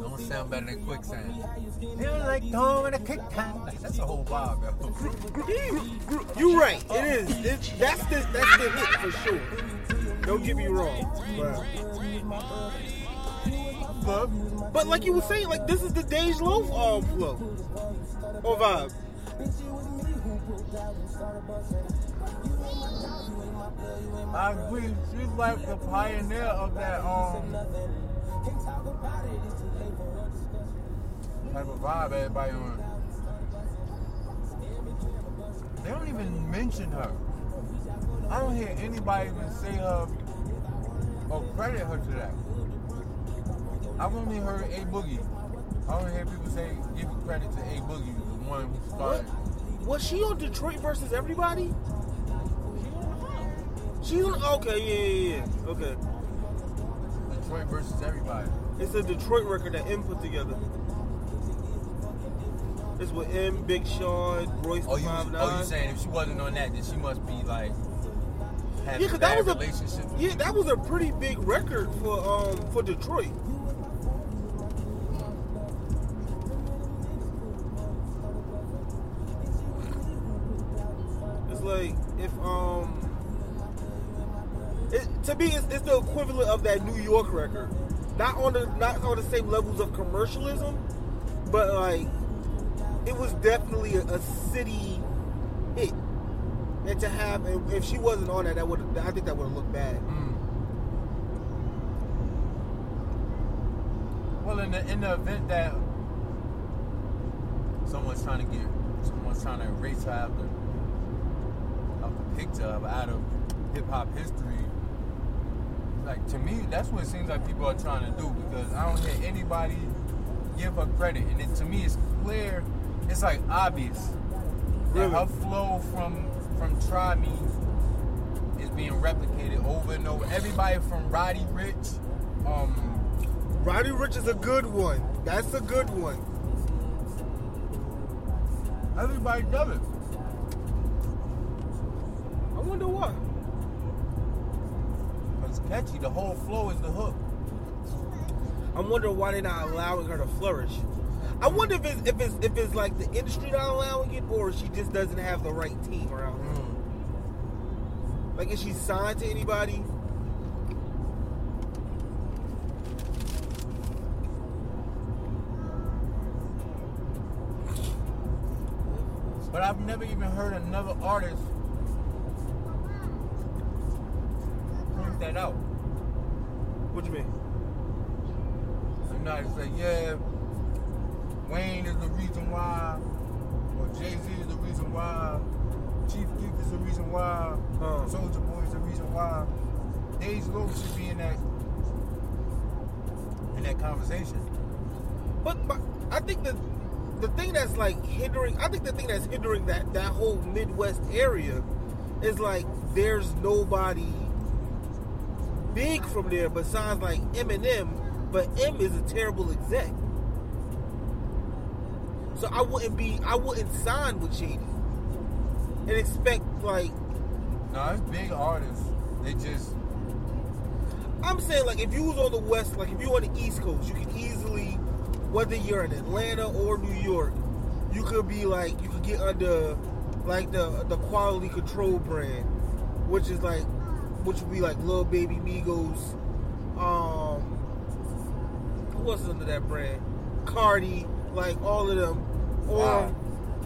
Don't sound better than quicksand. Feel like throwing a kick time. That's a whole vibe, yo. You right. It is. It, that's the that's the hit for sure. Don't get me wrong. But, but like you were saying, like this is the Dej Loaf um, flow or vibe. I agree. She's like the pioneer of that um type of vibe everybody on. They don't even mention her. I don't hear anybody even say her or credit her to that. I've only heard A Boogie. I don't hear people say give credit to A Boogie, the one who started. Was she on Detroit versus everybody? She on okay, yeah, yeah, yeah. Okay. Detroit versus everybody. It's a Detroit record that M put together. It's with M, Big Sean, Royce Oh, you, Five oh, you saying if she wasn't on that, then she must be like having Yeah, 'cause bad that was a-. Yeah, that was a pretty big record for um for Detroit. Equivalent of that New York record. Not on the not on the same levels of commercialism, but like it was definitely a, a city hit. And to have if she wasn't on that, that would I think that would have looked bad. Mm. Well, in the in the event that someone's trying to get, someone's trying to erase her out the, the picture out of hip hop history. Like to me, that's what it seems like people are trying to do because I don't hear anybody give her credit, and it, to me, it's clear. It's like obvious that her flow from from Try Me is being replicated over and over. Everybody from Roddy Ricch, um, Roddy Ricch is a good one. That's a good one. everybody does it. I wonder why. Catchy. The whole flow is the hook. I'm wondering why they're not allowing her to flourish. I wonder if it's if it's if it's like the industry not allowing it, or she just doesn't have the right team around her. Mm. Like, is she signed to anybody? But I've never even heard another artist that out. What you mean? Know, it's like, yeah, Wayne is the reason why, or Jay Z is the reason why, Chief Keef is the reason why, Huh. Soulja Boy is the reason why. Dej Loaf should be in that in that conversation. But, but I think the the thing that's like hindering, I think the thing that's hindering that that whole Midwest area is like there's nobody big from there besides like Eminem, but M is a terrible exec. So I wouldn't be, I wouldn't sign with Shady and expect like No, it's big artists. They just I'm saying like if you was on the west, like if you were on the East Coast, you could easily, whether you're in Atlanta or New York, you could be like you could get under like the the quality control brand, which is like which would be like Lil Baby Migos, um, who is under that brand? Cardi, like all of them, or Wow.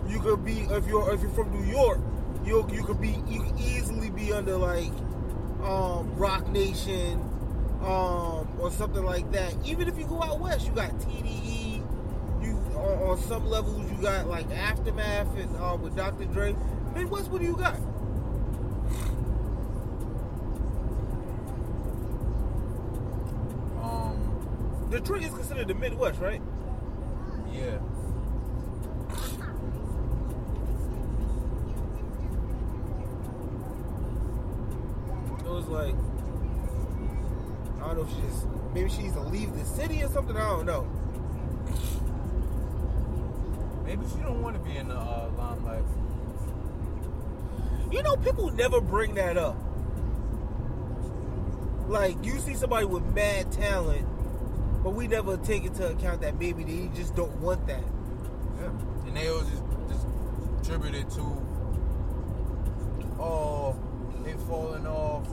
you could be if you're if you're from New York, you you could be you could easily be under like um, Roc Nation, um, or something like that. Even if you go out west, you got TDE. You on, on some levels, you got like Aftermath and uh, with Dr. Dre. Midwest, what do you got? Detroit is considered the Midwest, right? yeah. It was like I don't know if she just maybe she needs to leave the city or something. I don't know. Maybe she don't want to be in the uh, limelight. You know, people never bring that up. Like you see somebody with mad talent, but we never take into account that maybe they just don't want that. Yeah. And they always just, just attribute it to, oh, they falling off.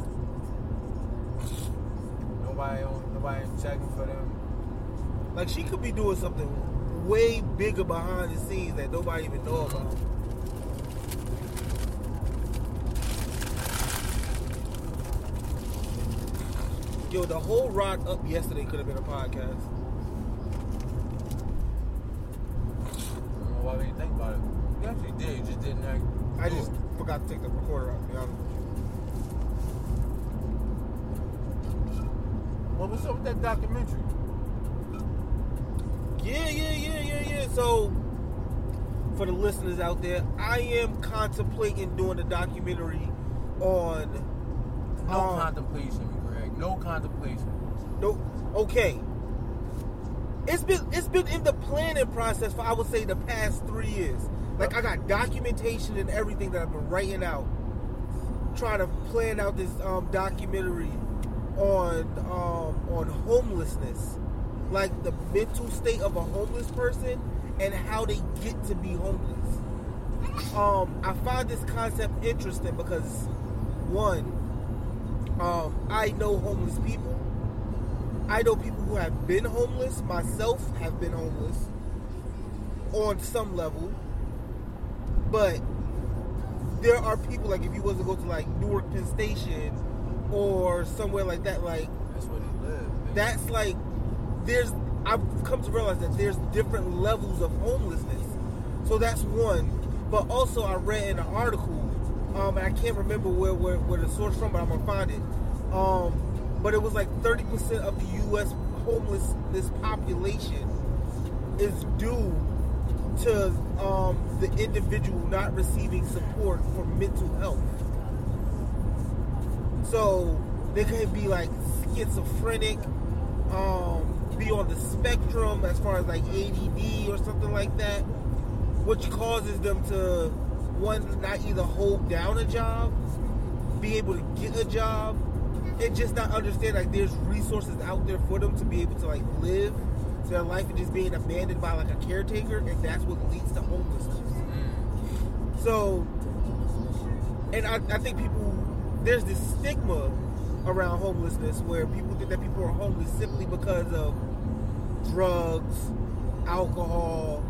Nobody, on, nobody checking for them. Like she could be doing something way bigger behind the scenes that nobody even know about. Yo, the whole rod up yesterday could have been a podcast. I don't know why we didn't think about it. You actually did, you just didn't act. I just forgot to take the recorder out. To be honest with Well, what's up with that documentary? you. Yeah, yeah, yeah, yeah, yeah. So, for the listeners out there, I am contemplating doing a documentary on. No um, contemplation. No contemplation. No, okay. It's been it's been in the planning process for I would say the past three years. Like I got documentation and everything that I've been writing out, trying to plan out this um, documentary on um, on homelessness, like the mental state of a homeless person and how they get to be homeless. Um, I find this concept interesting because one, um, I know homeless people. I know people who have been homeless. Myself have been homeless on some level. But there are people like if you was to go to like Newark Penn Station or somewhere like that, like That's he lived. man. that's like there's I've come to realize that there's different levels of homelessness. So that's one. But also I read in an article, um, I can't remember where, where, where the source from, but I'm gonna find it. Um, but it was like 30% of the US homelessness population is due to um, the individual not receiving support for mental health. So they could be like schizophrenic, um, be on the spectrum as far as like ADD or something like that, which causes them to one not either hold down a job, be able to get a job, and just not understand like there's resources out there for them to be able to like live their life and just being abandoned by like a caretaker, and that's what leads to homelessness. Mm. So, and I, I think people, there's this stigma around homelessness where people think that people are homeless simply because of drugs, alcohol.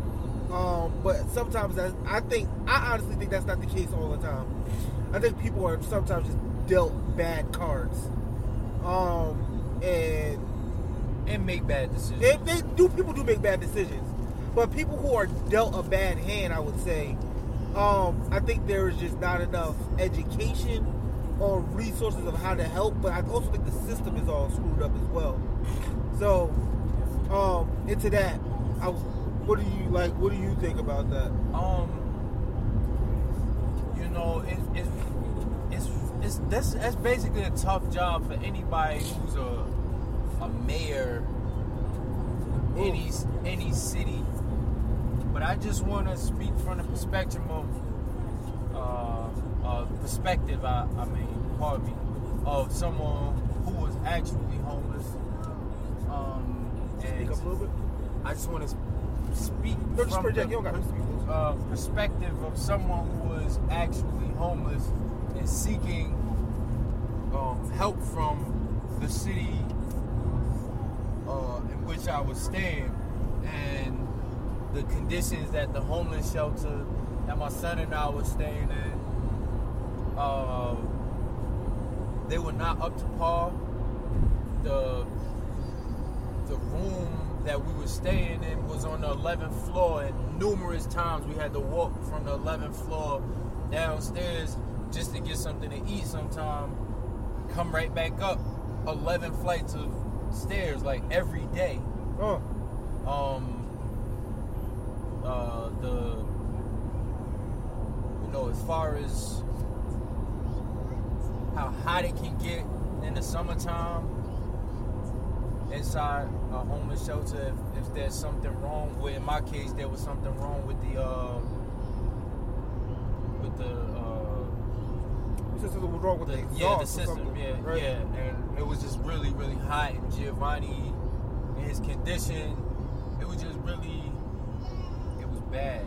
Um, but sometimes that's, I think, I honestly think that's not the case all the time. I think people are sometimes just dealt bad cards. Um, and And make bad decisions. they, they do people do make bad decisions, but people who are dealt a bad hand, I would say, um, I think there is just not enough education or resources of how to help. But I also think the system is all screwed up as well. So, um, into that, I, what do you like? What do you think about that? um, you know, it, it, it's it's that's that's basically a tough job for anybody who's a a mayor any any city. But I just want to speak from the perspective of uh, uh, perspective. I, I mean, pardon me, of someone who was actually homeless. Um, and Speak up a little bit. I just want to speak No, from the You don't gotta speak. uh, perspective of someone who was actually homeless and seeking um, help from the city uh, in which I was staying and the conditions that the homeless shelter that my son and I was staying in. Uh, they were not up to par. The the room that we were staying in was on the 11th floor, and numerous times we had to walk from the 11th floor downstairs just to get something to eat. Sometime come right back up 11 flights of stairs, like every day. Oh, Um, uh, the you know, as far as how hot it can get in the summertime inside a homeless shelter, if, if there's something wrong with, in my case, there was something wrong with the uh, with the. Uh, you said something was wrong with the, the, yeah, the system, yeah, right? yeah, and it was just really, really hot. And Giovanni and his condition, it was just really, it was bad.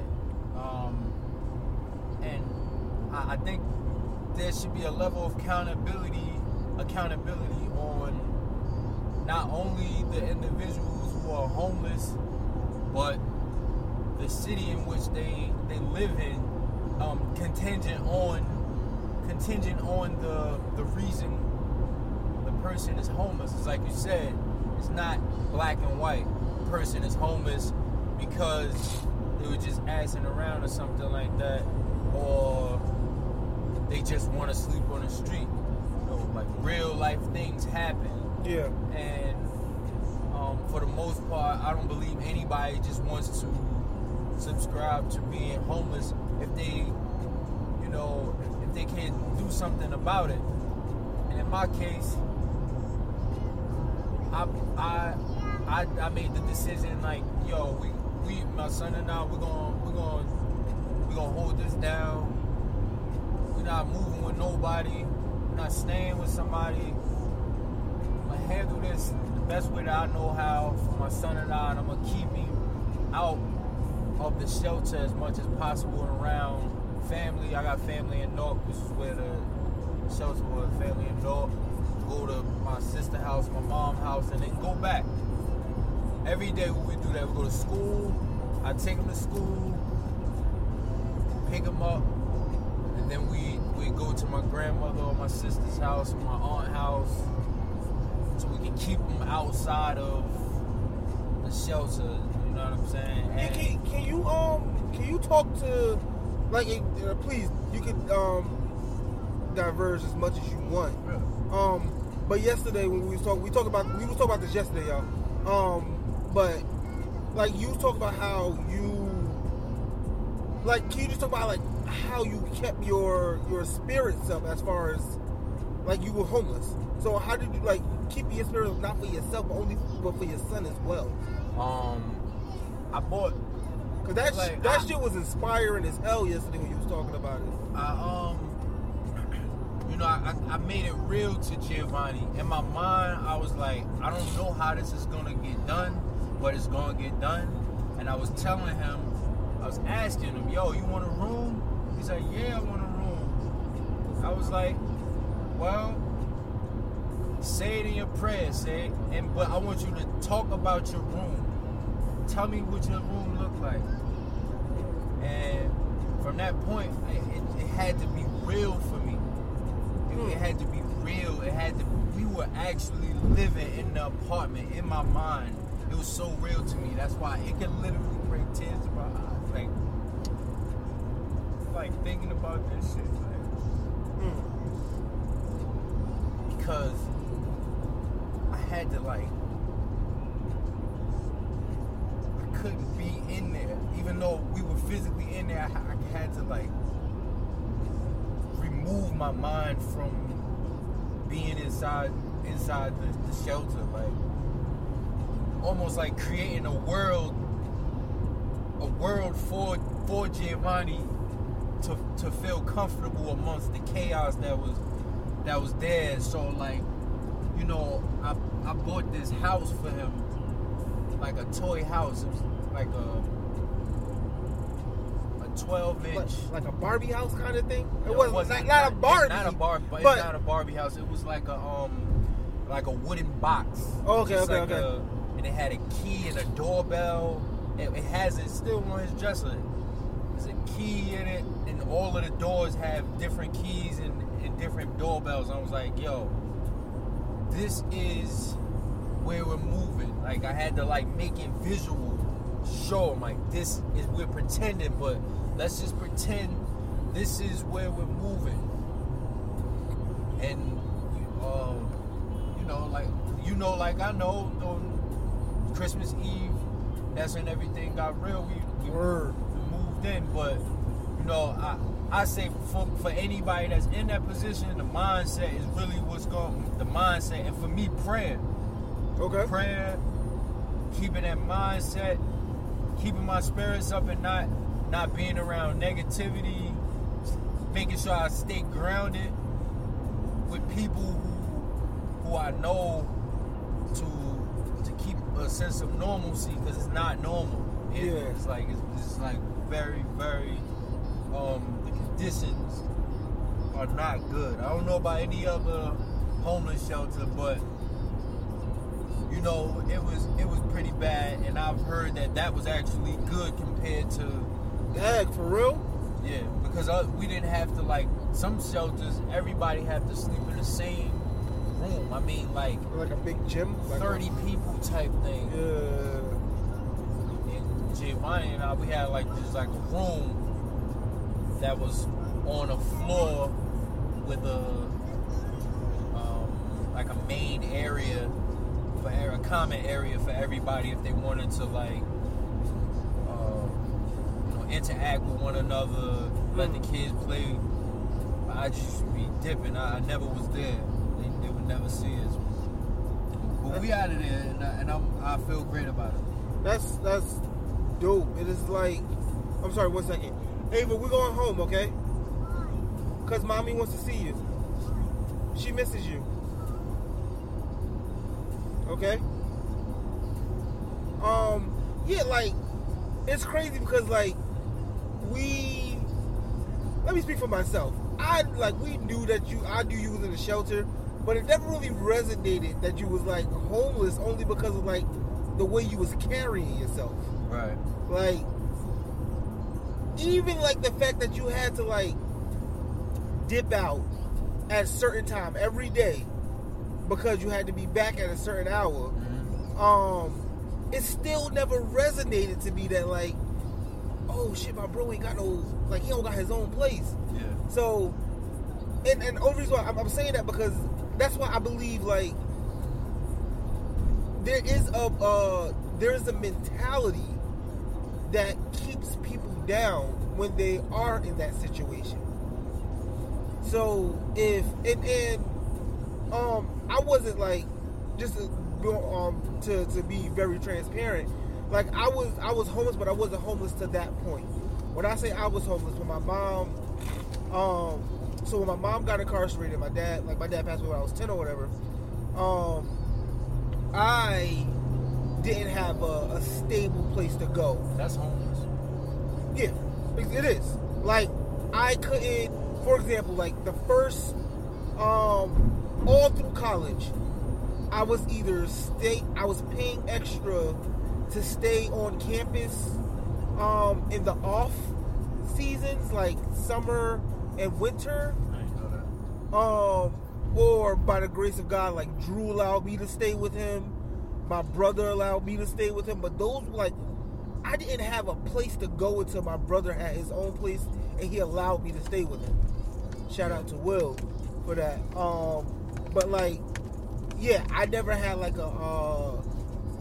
Um, and I, I think there should be a level of accountability, accountability on not only the individuals who are homeless, but the city in which they they live in, um, contingent on contingent on the the reason the person is homeless. It's like you said, it's not black and white. The person is homeless because they were just assing around or something like that, or they just want to sleep on the street. You know, like real life things happen, Yeah. and um, for the most part, I don't believe anybody just wants to subscribe to being homeless if they, you know, if they can't do something about it. And in my case, I I I, I made the decision like, yo, we we my son and I we're gonna we're gonna we're gonna hold this down. We're not moving with nobody. We're not staying with somebody. Handle this the best way that I know how for my son and I, and I'm gonna keep him out of the shelter as much as possible around family. I got family in North, which is where the shelter was. Family in North. Go to my sister house, my mom's house, and then go back. Every day when we do that. We go to school. I take them to school, pick them up, and then we we go to my grandmother or my sister's house or my aunt house, we can keep them outside of the shelter. You know what I'm saying? Hey, can, can you um can you talk to like uh, please you can um diverge as much as you want. Um, but yesterday when we was talking, we talked about we was talking about this yesterday, y'all. Um, but like you talking about how you like can you just talk about like how you kept your your spirits up as far as like you were homeless. So how did you like keep your spirits up not for yourself but only but for your son as well? Um, I bought. Cause that Like, sh- that I- shit was inspiring as hell yesterday when you was talking about it. I um, you know, I, I I made it real to Giovanni. In my mind, I was like, I don't know how this is gonna get done, but it's gonna get done. And I was telling him, I was asking him, Yo, you want a room? He's like, Yeah, I want a room. I was like, Well, say it in your prayers, say it, and but I want you to talk about your room. Tell me what your room looked like. And from that point, it, it, it had to be real for me. It, it had to be real. It had to. We were actually living in the apartment in my mind. It was so real to me. That's why it could literally bring tears to my eyes. Like, like thinking about this shit. Like, hmm. Because I had to like I couldn't be in there. Even though we were physically in there I, I had to like remove my mind from being inside inside the, the shelter like almost like creating a world a world for for Giovanni to to feel comfortable amongst the chaos that was that was there. So like, you know, I I bought this house for him, like a toy house. It was like a a 12 Like, inch. like a Barbie house kind of thing. It wasn't, wasn't- not, not a Barbie. Not a Barbie, but, but- it's not a Barbie house. It was like a um, like a wooden box. Oh, okay, okay, like okay. a- and it had a key and a doorbell. It, it has it still on his dresser. There's a key in it, and all of the doors have different keys and, and different doorbells. I was like, yo, this is where we're moving. Like I had to like make it visual, show 'em, like this is we're pretending, but let's just pretend this is where we're moving. And um, you know, like you know, like I know on Christmas Eve, that's when everything got real. We, we moved in, but you know, I I say for for anybody that's in that position, the mindset is really what's going. The mindset, and for me, prayer, Okay. prayer, keeping that mindset, keeping my spirits up, and not not being around negativity, making sure I stay grounded with people who who I know to to keep a sense of normalcy because it's not normal. It- Yeah. It's like it's, it's like very very um conditions are not good. I don't know about any other homeless shelter, but you know it was it was pretty bad, and I've heard that that was actually good compared to Dag, for real? yeah, because uh, we didn't have to like some shelters. Everybody had to sleep in the same room. I mean, like Like a big gym? Like a- thirty people type thing. Yeah. And Giovanni and I, we had like just like a room that was on a floor with a um, like a main area for a common area for everybody if they wanted to like uh, you know interact with one another, let the kids play. I just be dipping. I, I never was there. They, they would never see us. But we out of there, and, I, and I'm, I feel great about it. That's that's dope. It is like I'm sorry, one second. Ava, we're going home, okay? Cause mommy wants to see you. She misses you. Okay? Um, yeah, like it's crazy because like we let me speak for myself. I like we knew that you I knew you was in a shelter, but it never really resonated that you was like homeless only because of like the way you was carrying yourself. Right. Like even like the fact that you had to like dip out at a certain time every day because you had to be back at a certain hour um it still never resonated to me that like oh shit my bro ain't got no like he don't got his own place Yeah. so and and only reason why I'm, I'm saying that because that's why I believe like there is a uh there is a mentality that keeps people down when they are in that situation. So if and and um I wasn't like just to um to to be very transparent. Like I was I was homeless, but I wasn't homeless to that point. When I say I was homeless, when my mom um so when my mom got incarcerated, my dad like my dad passed away when I was ten or whatever. Um I didn't have a, a stable place to go. That's homeless. Yeah, it is. Like I couldn't, for example, like the first, um, all through college, I was either stay, I was paying extra to stay on campus, um, in the off seasons like summer and winter, um, or by the grace of God, like Drew allowed me to stay with him. My brother allowed me to stay with him, but those were like I didn't have a place to go until my brother had his own place, and he allowed me to stay with him. Shout out to Will for that. Um, but like, yeah, I never had like a, uh,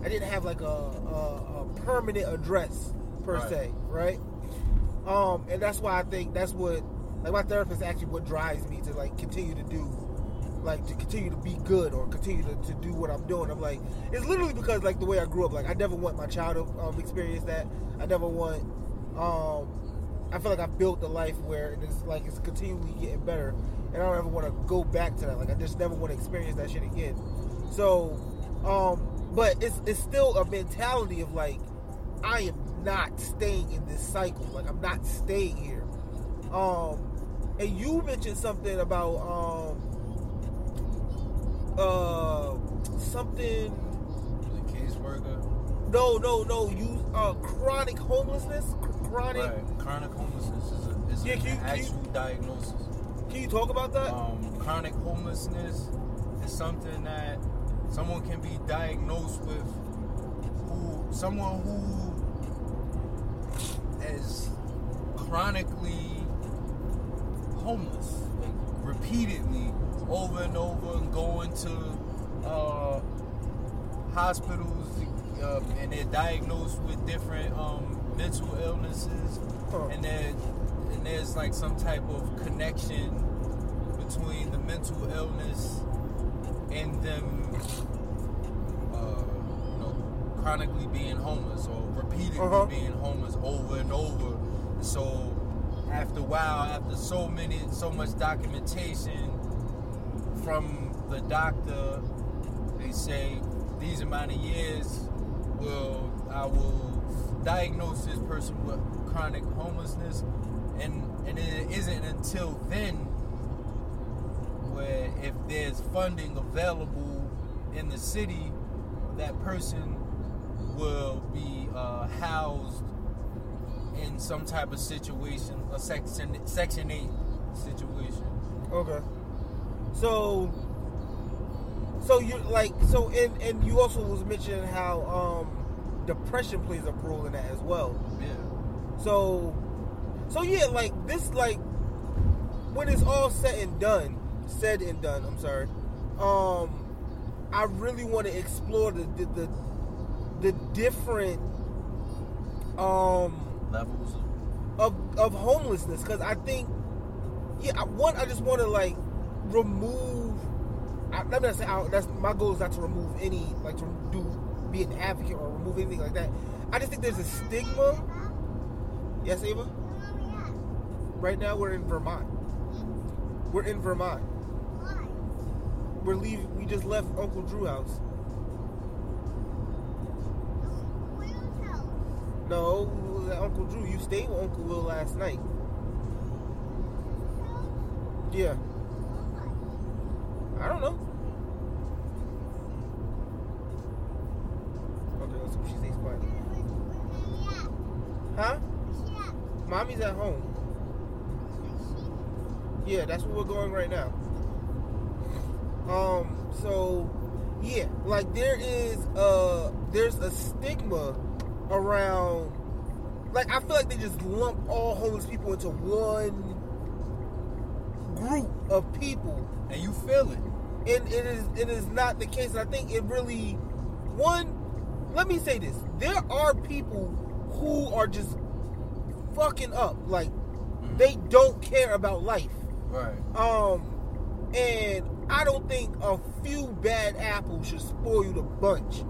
I didn't have like a, a, a permanent address per Right. se, right? Um, and that's why I think that's what, like, my therapist actually what drives me to like continue to do, like, to continue to be good or continue to, to do what I'm doing. I'm like, it's literally because like the way I grew up. Like, I never want my child to um, experience that. I never want. Um, I feel like I built a life where it's like it's continually getting better, and I don't ever want to go back to that. Like, I just never want to experience that shit again. So, um, but it's it's still a mentality of like, I am not staying in this cycle. Like, I'm not staying here. Um, and you mentioned something about um, uh, something. The caseworker. No, no, no. You uh, chronic homelessness, chronic. Right. Chronic homelessness is, a, is Yeah, an you- can you- actual diagnosis. Can you talk about that? Um, chronic homelessness is something that someone can be diagnosed with. Who someone who is chronically homeless, like repeatedly, over and over, and going to uh, hospitals, uh, and they're diagnosed with different um, mental illnesses, Huh. and there and there's like some type of connection between the mental illness and them, uh, you know, chronically being homeless or repeatedly Uh-huh. being homeless over and over. So after a while, after so many, so much documentation from the doctor, they say these amount of years will I will diagnose this person with chronic homelessness, and and it isn't until then where if there's funding available in the city, that person will be uh, housed in some type of situation, a section section eight situation. Okay. So, so you like so and and you also was mentioning how um depression plays a role in that as well. Yeah. So, so yeah, like this, like when it's all said and done, said and done. I'm sorry. Um, I really want to explore the the the, the different um Levels. of of homelessness because I think yeah one I just want to like remove I, I'm not saying I, that's my goal is not to remove any like to do be an advocate or remove anything like that. I just think there's a stigma. Yes Ava? Right now we're in Vermont. We're in Vermont. We're leaving we just left Uncle Drew house. No Uncle Drew you stayed with Uncle Will last night. Yeah I don't know. Okay, let's hope she stays quiet. Huh? Mommy's at home. Yeah, that's where we're going right now. Um, so yeah, like there is uh there's a stigma around like I feel like they just lump all homeless people into one group of people And you feel it. And it is it is not the case. And I think it really one. Let me say this: there are people who are just fucking up. Like they don't care about life. Right. Um, and I don't think a few bad apples should spoil the bunch.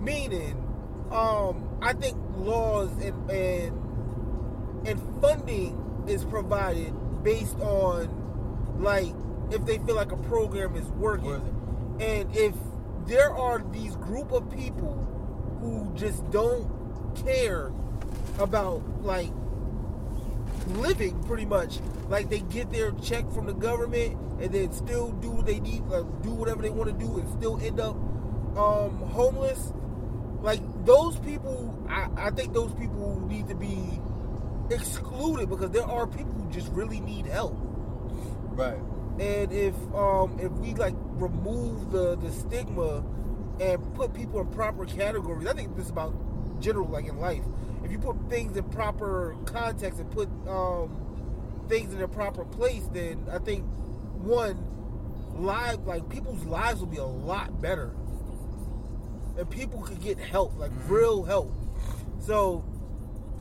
Meaning, um, I think laws and and and funding is provided based on like if they feel like a program is working, and if there are these group of people who just don't care about like living pretty much like they get their check from the government and then still do what they need uh, do whatever they want to do and still end up um homeless like those people I, I think those people need to be excluded because there are people who just really need help. Right. And if um if we like remove the the stigma and put people in proper categories, I think this is about general like in life. If you put things in proper context and put um things in their proper place, then I think one live like people's lives will be a lot better. And people could get help, like real help. So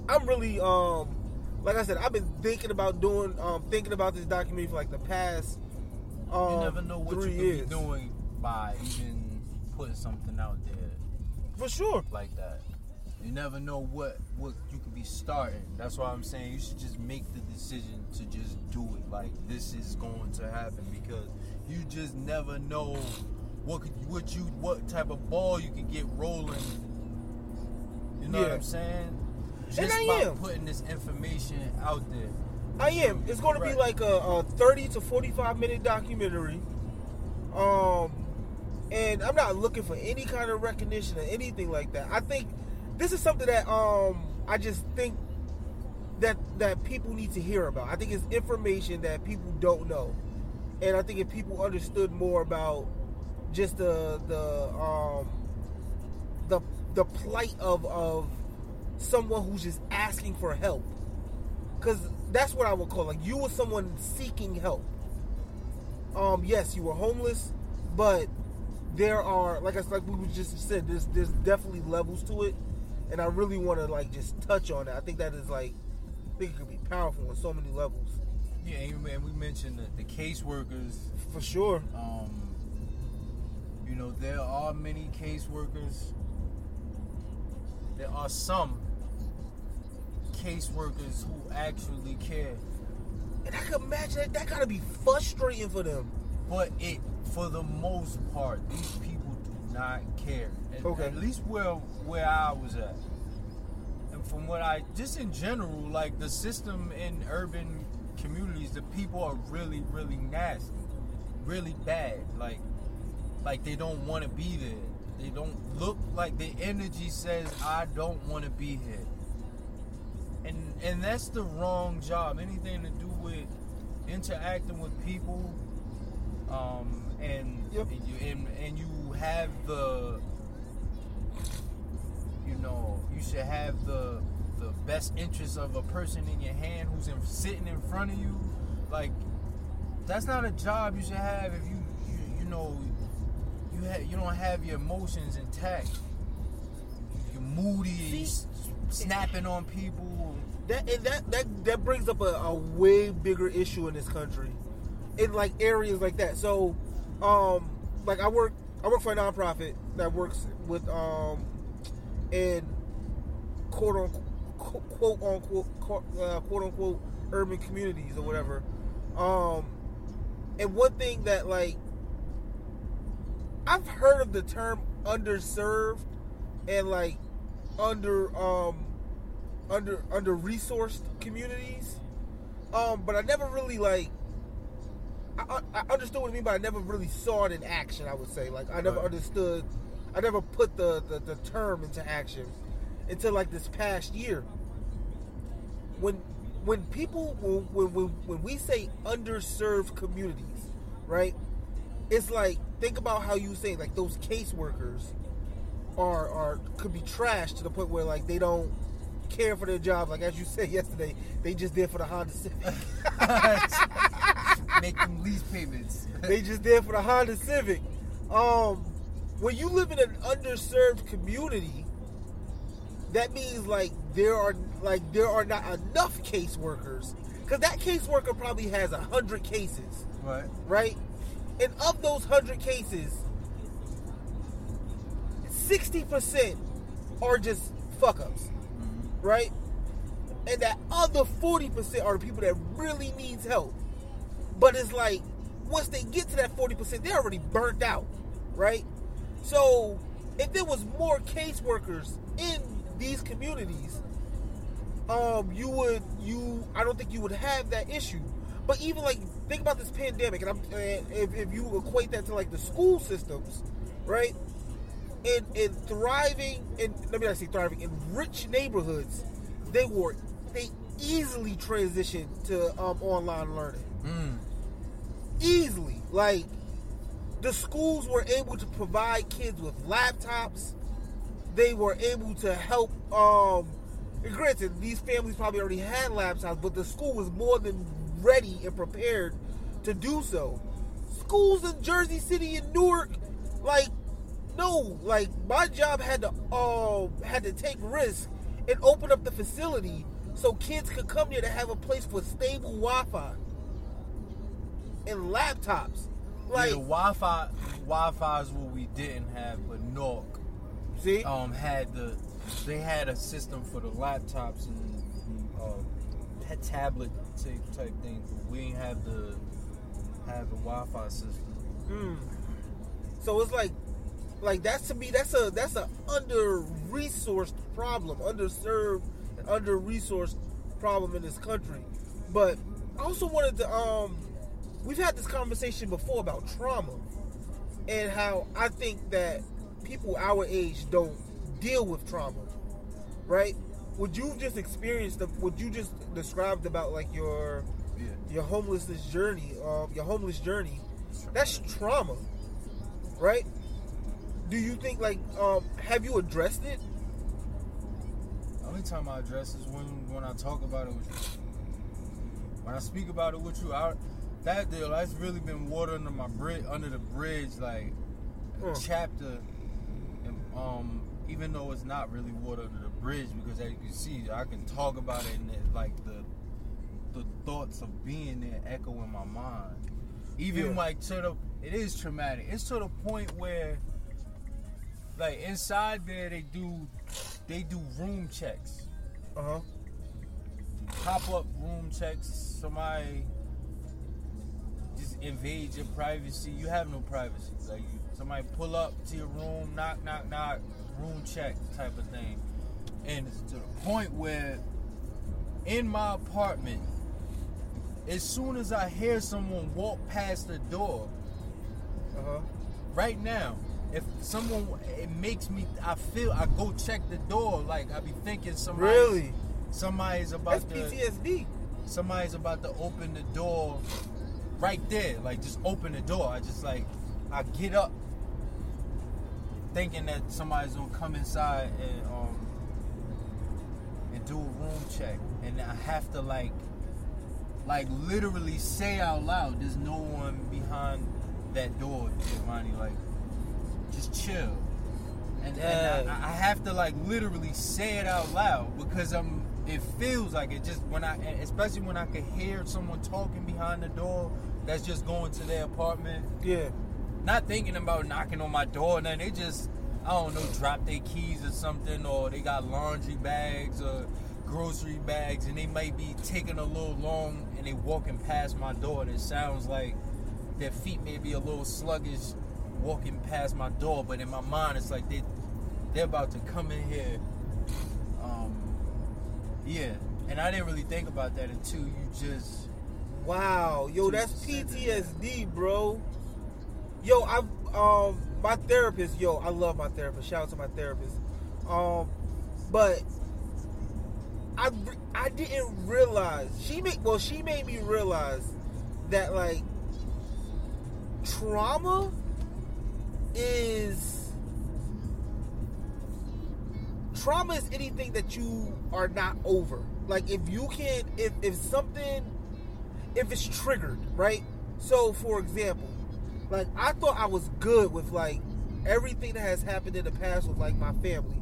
I'm really um like I said, I've been thinking about doing um thinking about this documentary for like the past um, you never know what you could years. be doing by even putting something out there For sure. like that. You never know what what you could be starting. That's why I'm saying you should just make the decision to just do it. Like this is going to happen because you just never know what could, what you what type of ball you can get rolling. You know what I'm saying? And Just I by am. putting this information out there. I am. It's going to be like a, a 30 to 45 minute documentary. Um, and I'm not looking for any kind of recognition or anything like that. I think this is something that um I just think that that people need to hear about. I think it's information that people don't know, and I think if people understood more about just the the um the the plight of of someone who's just asking for help because that's what I would call like you were someone seeking help. Um, yes, you were homeless, but there are like I like we just said, there's there's definitely levels to it, and I really want to like just touch on it. I think that is like I think it could be powerful on so many levels Yeah, and and we mentioned the, the caseworkers for sure. um, you know, there are many caseworkers. There are some caseworkers who actually care, And I can imagine that that gotta be frustrating for them. but it, for the most part, these people do not care. At, Okay. at least where where I was at. And from what I just in general, like the system in urban communities, the people are really, really nasty. Really bad. Like like they don't want to be there. They don't look like the energy says I don't want to be here. And and that's the wrong job. Anything to do with interacting with people, um, and Yep. and you and, and you have the you know you should have the the best interest of a person in your hand who's in, sitting in front of you. Like that's not a job you should have if you you, you know you ha- you don't have your emotions intact. You're moody, and you s- snapping on people. That and that that that brings up a, a way bigger issue in this country, in like areas like that. So, um, like I work I work for a nonprofit that works with um, in quote unquote quote unquote quote, uh, quote unquote urban communities or whatever. Um, and one thing that like I've heard of the term underserved and like under um under under resourced communities. Um, but I never really like I, I understood what I mean, but I never really saw it in action. I would say like I never Right. understood. I never put the, the the term into action until like this past year. When when people when when when we say underserved communities, right? It's like think about how you say like those caseworkers are are could be trashed to the point where like they don't care for their job. Like as you said yesterday, they just there for the Honda Civic. Make them lease payments. they just there for the Honda Civic. Um, when you live in an underserved community, that means like there are like there are not enough caseworkers because that caseworker probably has a hundred cases, right. right? And of those hundred cases, sixty percent are just fuck ups, right? And that other forty percent are the people that really needs help. But it's like once they get to that forty percent, they're already burnt out, right? So if there was more caseworkers in these communities, um, you would you I don't think you would have that issue. But even like think about this pandemic, and I'm and if, if you equate that to like the school systems, right? In in thriving in let me not say thriving in rich neighborhoods, they were they easily transitioned to um, online learning Mm. easily. Like the schools were able to provide kids with laptops. They were able to help. Um, and granted, these families probably already had laptops, but the school was more than ready and prepared to do so. Schools in Jersey City and Newark, like no, like my job had to um had to take risks and open up the facility so kids could come there to have a place for stable Wi-Fi and laptops. Like, yeah, Wi-Fi, Wi-Fi is what we didn't have, but Nork see, um had the, they had a system for the laptops and uh, tablet type type things, but we didn't have the have the Wi-Fi system. Mm. So it's like, like that's to me, that's a that's a under resourced problem, underserved, under resourced problem in this country. But I also wanted to um, we've had this conversation before about trauma and how I think that people our age don't deal with trauma, right? Would you just experience the? Would you just described about like your Yeah. your homelessness journey, um, your homeless journey, that's trauma, right? Do you think like um, have you addressed it? Only time I address is when when I talk about it with you. When I speak about it with you, I, that deal that's really been water under my bridge, under the bridge, like a Mm. chapter. And, um, even though it's not really water under the bridge, because as you can see, I can talk about it and it, like the the thoughts of being there echo in my mind. Even Yeah. like to the, it is traumatic. It's to the point where, like inside there, they do, they do room checks Uh huh. pop up room checks. Somebody just invade your privacy. You have no privacy. Like you, Somebody pull up to your room, knock, knock, knock, room check type of thing. And it's to the point where in my apartment, as soon as I hear someone walk past the door, Uh huh. right now, if someone it makes me I feel I go check the door like I be thinking somebody Really? somebody's about That's to PTSD. somebody's about to open the door right there like just open the door I just like I get up thinking that somebody's gonna come inside and um and do a room check and I have to like like literally say out loud there's no one behind that door Giovanni like just chill. And, and I, I have to like literally say it out loud because I'm it feels like it just when I especially when I can hear someone talking behind the door that's just going to their apartment. Yeah. not thinking about knocking on my door and then they just I don't know drop their keys or something or they got laundry bags or grocery bags and they might be taking a little long and they walking past my door and it sounds like their feet may be a little sluggish walking past my door but in my mind it's like they they're about to come in here um yeah and I didn't really think about that until you just Wow, yo, that's PTSD, bro. Yo, I um my therapist, yo, I love my therapist. Shout out to my therapist. Um, but I I didn't realize she made well she made me realize that like trauma is trauma is anything that you are not over. Like if you can if if something if it's triggered, right? So, for example, like I thought I was good with like everything that has happened in the past with like my family,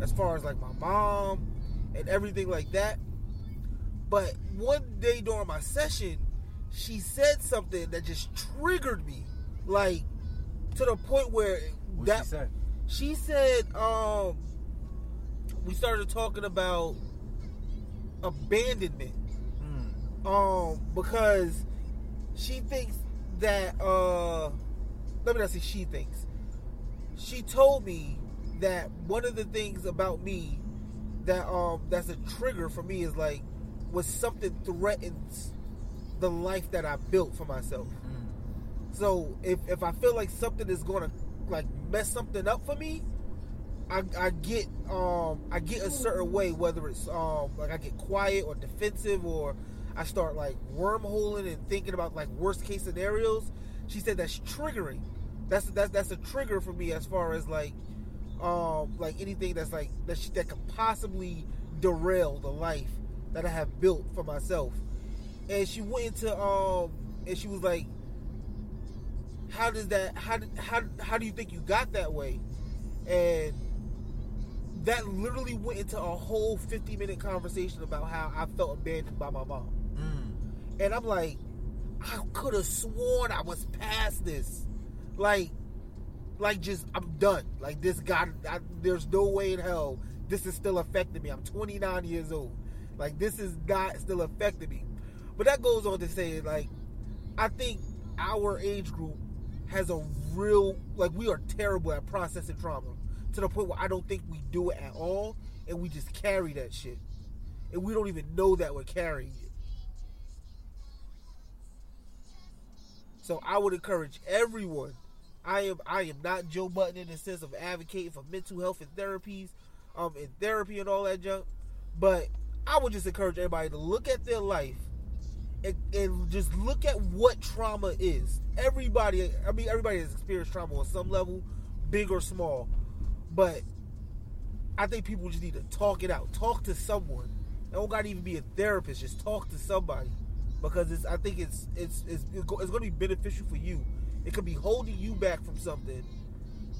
as far as like my mom and everything like that. But one day during my session, she said something that just triggered me, like to the point where what that she said she said um we started talking about abandonment Hmm. um because she thinks that uh let me not say she thinks she told me that one of the things about me that um that's a trigger for me is like when something threatens the life that I built for myself. Hmm. So if if I feel like something is gonna like mess something up for me, I, I get um I get a certain way, whether it's um like I get quiet or defensive or I start like wormholing and thinking about like worst case scenarios. She said that's triggering. That's that's that's a trigger for me as far as like um like anything that's like that she, that could possibly derail the life that I have built for myself. And she went into um and she was like how does that how did- how how do you think you got that way? And that literally went into a whole 50 minute conversation about how i felt abandoned by my mom. Hmm. and i'm like i could have sworn i was past this. Like like just i'm done. Like this got I, there's no way in hell this is still affecting me. I'm 29 years old. Like this is not still affecting me. But that goes on to say like i think our age group has a real like we are terrible at processing trauma to the point where i don't think we do it at all and we just carry that shit and we don't even know that we're carrying it so i would encourage everyone I am I am not Joe Budden in the sense of advocating for mental health and therapies, um, and therapy and all that junk. But I would just encourage everybody to look at their life and, just look at what trauma is. Everybody, I mean, everybody has experienced trauma on some level, big or small. But I think people just need to talk it out. Talk to someone. It don't got to even be a therapist. Just talk to somebody because it's. I think it's it's it's, it's going to be beneficial for you. It could be holding you back from something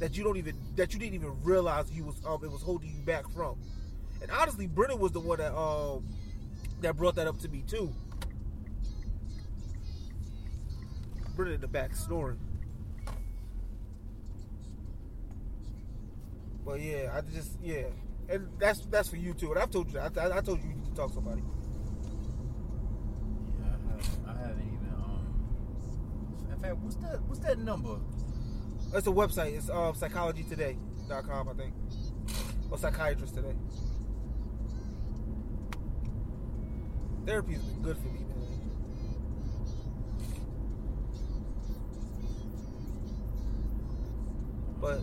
that you don't even that you didn't even realize you was um it was holding you back from. And honestly, Brennan was the one that um that brought that up to me too. Brennan in the back snoring. But yeah, I just yeah, and that's that's for you too. And I've told you that. I, I told you you need to talk to somebody. Yeah, I haven't, I haven't even. Um, in fact, what's that? What's that number? It's a website. It's um, psychologytoday.com, I think. Or psychiatrist today. Therapy's been good for me, But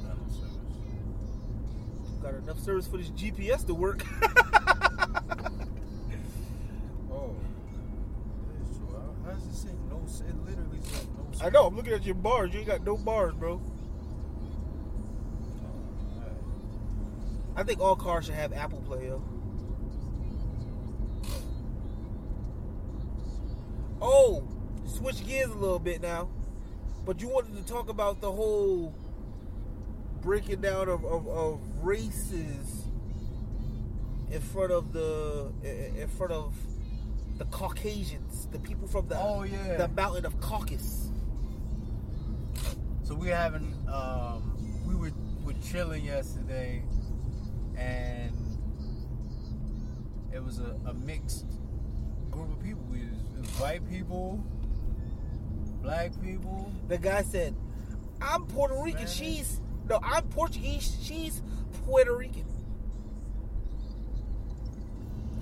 got enough service for this GPS to work. Oh. That's true. How does it say no? It literally says no. I know. I'm looking at your bars. You ain't got no bars, bro. I think all cars should have Apple Play, yo. Oh, switch gears a little bit now. But you wanted to talk about the whole breaking down of, of, of races in front of the in front of the Caucasians, the people from the Oh, yeah. the mountain of Caucasus. So we having um we were were chilling yesterday and it was a, a mixed group of people. It was, was white people, black people. The guy said, "I'm Puerto Rican. Spanish. She's no, I'm Portuguese. She's Puerto Rican."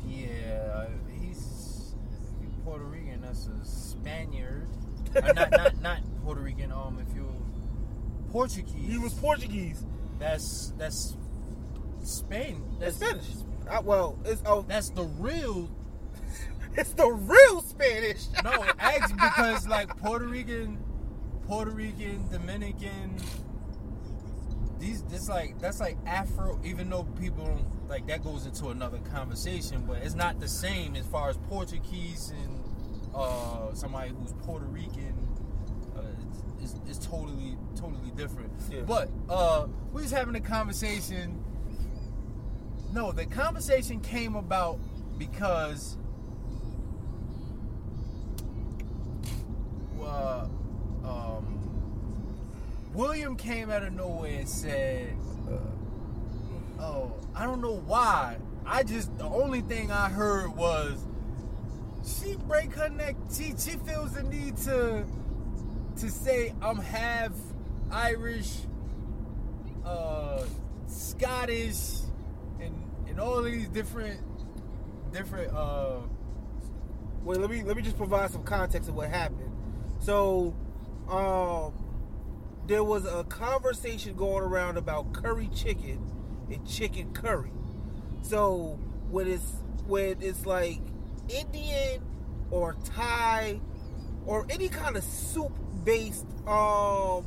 Yeah, he's Puerto Rican. That's a Spaniard. Uh, not not not Puerto Rican. Um, if you're Portuguese, He was Portuguese. that's that's Spain. That's Spanish. Uh, well, it's oh, That's the real it's the real Spanish. No, ask because like Puerto Rican, Puerto Rican, Dominican, these this like that's like Afro. Even though people don't like that goes into another conversation, but it's not the same as far as Portuguese and uh, somebody who's Puerto Rican. Uh, it's, it's, it's totally totally different. Yeah. But uh, we was having a conversation. No, the conversation came about because uh, um, William came out of nowhere and said, uh, "Oh, I don't know why. I just the only thing I heard was she break her neck. She she feels the need to to say I'm half Irish, uh, Scottish, and and all these different different uh." Wait, let me let me just provide some context of what happened. So, um, there was a conversation going around about curry chicken and chicken curry. So when it's when it's like Indian or Thai or any kind of soup based um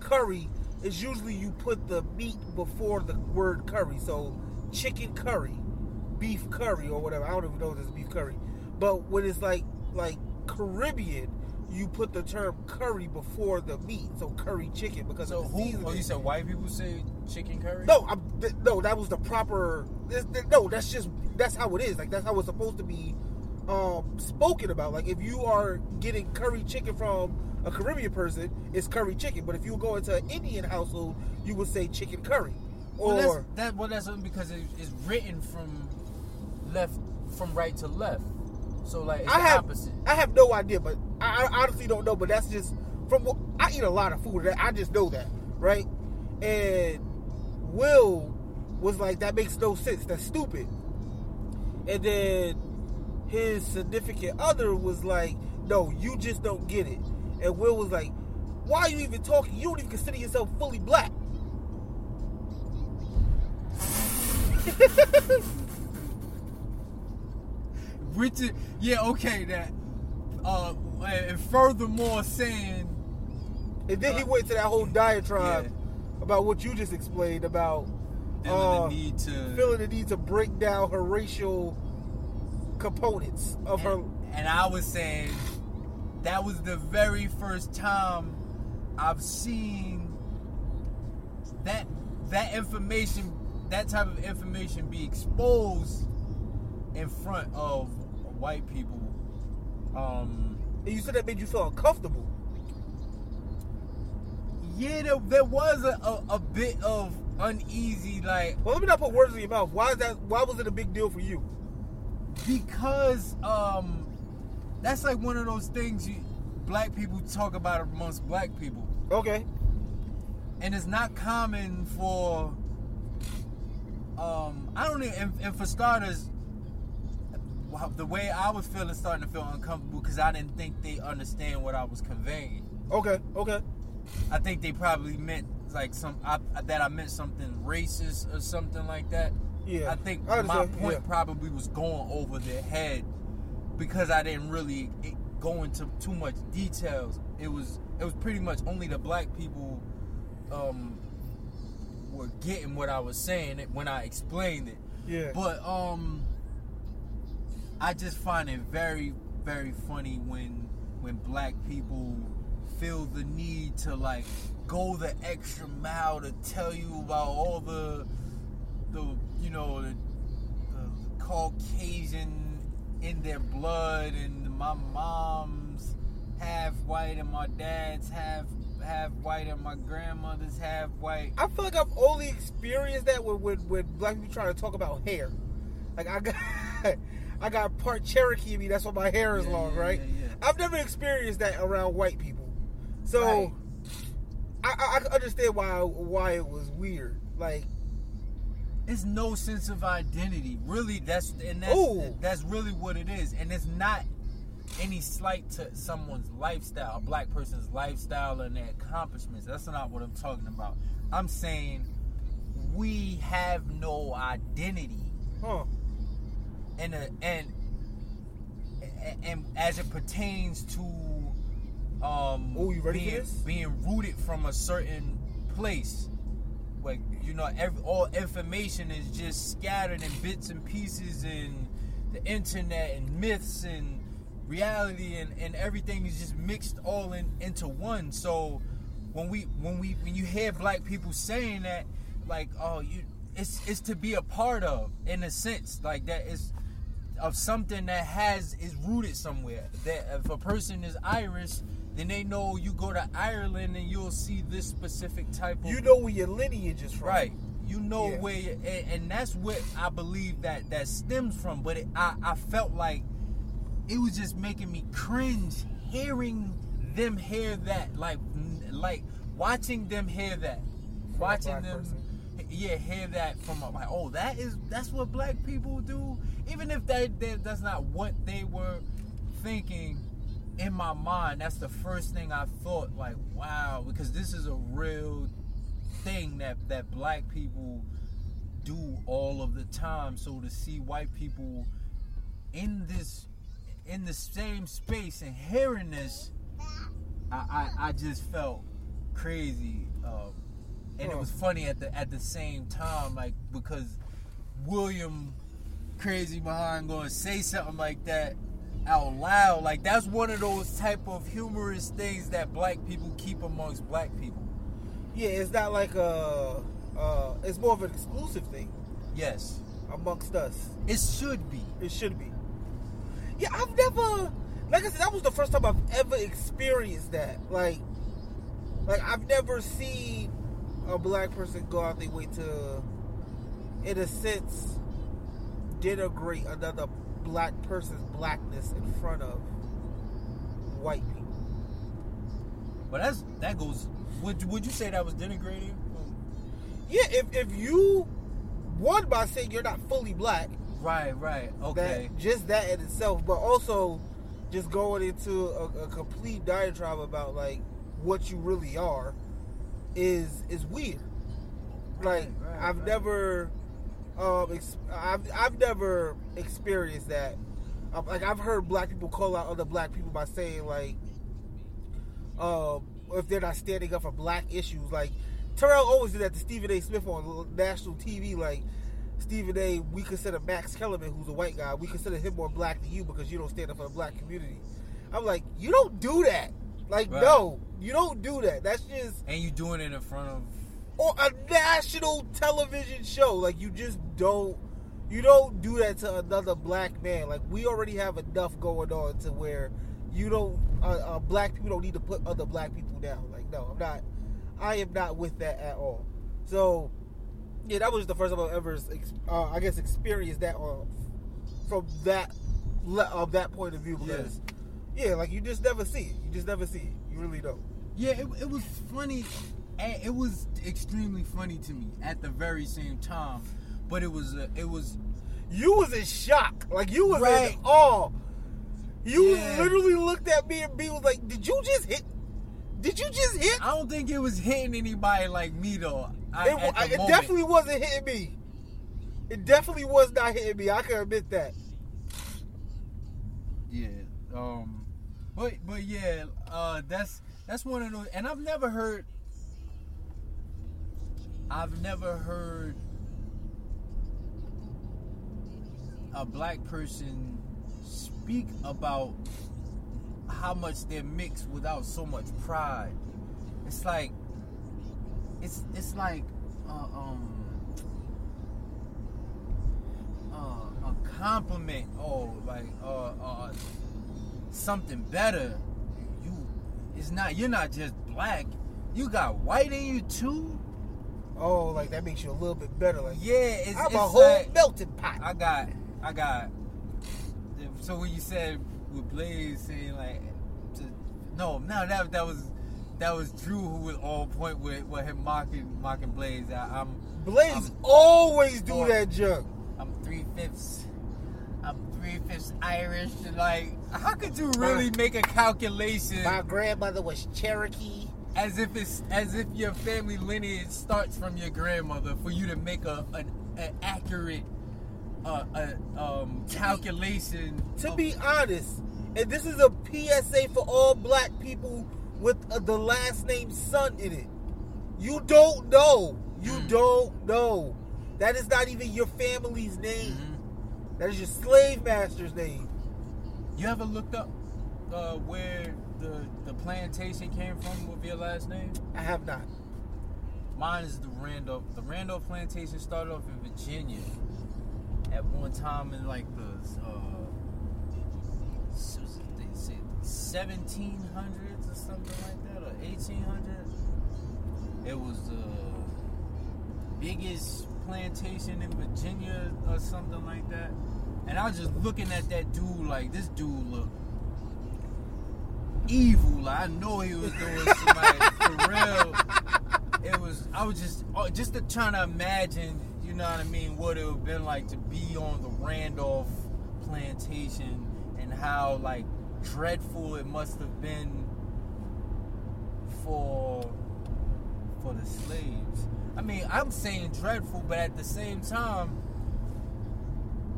curry, is usually you put the meat before the word curry. So chicken curry, beef curry or whatever. I don't even know if it's beef curry. But when it's like like Caribbean, you put the term curry before the meat. So curry chicken because So of the who? seasoning. Oh, you said white people say chicken curry? No, I'm, th- no, that was the proper. this- th- No, that's just that's how it is. Like that's how it's supposed to be um, spoken about. Like if you are getting curry chicken from a Caribbean person, it's curry chicken. But if you go into an Indian household, you would say chicken curry. Or Well, that's, that well, that's because it, it's written from left from right to left. So like it's I the have opposite. I have no idea, but I, I honestly don't know. But that's just from what I eat a lot of food. I just know that, right? And Will was like, "That makes no sense. That's stupid." And then his significant other was like, "No, you just don't get it." And Will was like, "Why are you even talking? You don't even consider yourself fully black." Is, yeah, okay, that. Uh, and furthermore, saying And then he went to that whole diatribe about what you just explained about feeling uh, the need to feeling the need to break down her racial components of her. and, and I was saying that was the very first time I've seen that that information, that type of information, be exposed in front of white people. Um, And you said that made you feel uncomfortable. yeah, there, there was a, a, a bit of uneasy, like Well, let me not put words in your mouth. Why is that? Why was it a big deal for you? because um, that's like one of those things you black people talk about amongst black people. Okay. and it's not common for. Um, I don't even, and, and for starters, the way I was feeling, starting to feel uncomfortable because I didn't think they understand what I was conveying. Okay, okay. I think they probably meant like some I, that I meant something racist or something like that. Yeah. I think I my point yeah. probably was going over their head because I didn't really go into too much details. It was it was pretty much only the black people um, were getting what I was saying when I explained it. Yeah. But um, I just find it very, very funny when when black people feel the need to like go the extra mile to tell you about all the the you know the, the Caucasian in their blood and my mom's half white and my dad's half half white and my grandmother's half white. I feel like I've only experienced that with, with, with black people trying to talk about hair. Like I got I got part Cherokee in me, that's why my hair is Yeah, long, yeah, right? yeah. I've never experienced that around white people. So Right. I, I, I can understand why why it was weird. Like it's no sense of identity. Really, that's and that's Ooh. that's really what it is. And it's not any slight to someone's lifestyle, a black person's lifestyle and their accomplishments. That's not what I'm talking about. I'm saying we have no identity, huh. And a, and and as it pertains to um you ready for being, this? being rooted from a certain place like you know every, all information is just scattered in bits and pieces and the internet and myths and reality and, and everything is just mixed all in into one so when we when we when you hear black people saying that like oh you it's it's to be a part of in a sense like that is of something that has is rooted somewhere. That if a person is Irish, then they know you go to Ireland and you'll see this specific type of You know where your lineage is from. right. You know Yeah. where, you, and, and that's what I believe that that stems from. But it, I I felt like it was just making me cringe hearing them hear that, like like watching them hear that, watching them person. Yeah hear that from like oh that is that's what black people do. Even if that, that that's not what they were thinking in my mind that's the first thing i thought like wow because this is a real thing that that black people do all of the time. So to see white people in this in the same space and hearing this i i, I just felt crazy um, and it was funny at the at the same time like because william crazy behind going to say something like that out loud like that's one of those type of humorous things that black people keep amongst black people Yeah, it's not like a uh it's more of an exclusive thing yes amongst us. it should be It should be. Yeah, I've never like I said, that was the first time I've ever experienced that. Like like I've never seen a black person go out their way to in a sense denigrate another black person's blackness in front of white people. but that's that goes would, would you say that was denigrating? Yeah, if if you one by saying you're not fully black, right right okay. that just that in itself, but also just going into a, a complete diatribe about like what you really are is is weird. Like Right, right, I've right. never, um, ex- I've I've never experienced that. Um, like I've heard black people call out other black people by saying like, um, if they're not standing up for black issues, like Terrell always did that to Stephen A. Smith on national TV, like. Stephen A. We consider Max Kellerman, who's a white guy, we consider him more black than you because you don't stand up for the black community. I'm like, you don't do that. Like, Right. no, you don't do that. That's just and you doing it in front of on a national television show. Like, you just don't, you don't do that to another black man. Like, we already have enough going on to where you don't, uh, uh, black people don't need to put other black people down. Like, no, I'm not, I am not with that at all. So, yeah, that was the first time I've ever, uh, I guess, experienced that on from that of that point of view because, yeah. Like you just never see it. You just never see it. You really don't. Yeah, it, it was funny it was extremely funny to me at the very same time. But it was uh, it was You was in shock. Like you was Right. in awe. You Yeah. literally looked at me and B was like, "Did you just hit? Did you just hit?" I don't think it was hitting anybody like me though. I, It, it definitely wasn't hitting me. It definitely was not hitting me. I can admit that. Yeah. Um. But but yeah. Uh. That's that's one of those. And I've never heard. I've never heard a black person speak about how much they're mixed without so much pride. It's like it's it's like uh, um uh, a compliment or like uh, uh something better. You it's not you're not just black. You got white in you too. Oh, like that makes you a little bit better. Like Yeah, it's, I'm it's a whole like- melting pot. I got, I got. So when you said with Blaze saying like, to, no, no, that that was that was Drew who was on point with, with him mocking mocking Blaze. I, I'm Blaze I'm- always do Oh. that junk. I'm three fifths. I'm three Irish. Like, how could you really make a calculation My grandmother was Cherokee. as if it's as if your family lineage starts from your grandmother for you to make a an, an accurate uh, a, um, calculation? To of- be honest, and this is a PSA for all black people with uh, the last name Son in it. You don't know. You Mm. don't know. That is not even your family's name. Mhm. That is your slave master's name. You ever looked up uh, where the the plantation came from with your last name? I have not. Mine is the Randolph. The Randolph plantation started off in Virginia at one time in like the uh, s- s- they say 1700s or something like that, or 1800s. It was the biggest plantation in Virginia or something like that. And I was just looking at that dude like this dude looked evil. Like, I know he was doing some like for real it was I was just oh, just to trying to imagine, you know what I mean, what it would have been like to be on the Randolph plantation and how like dreadful it must have been for for the slaves. I mean, I'm saying dreadful, but at the same time,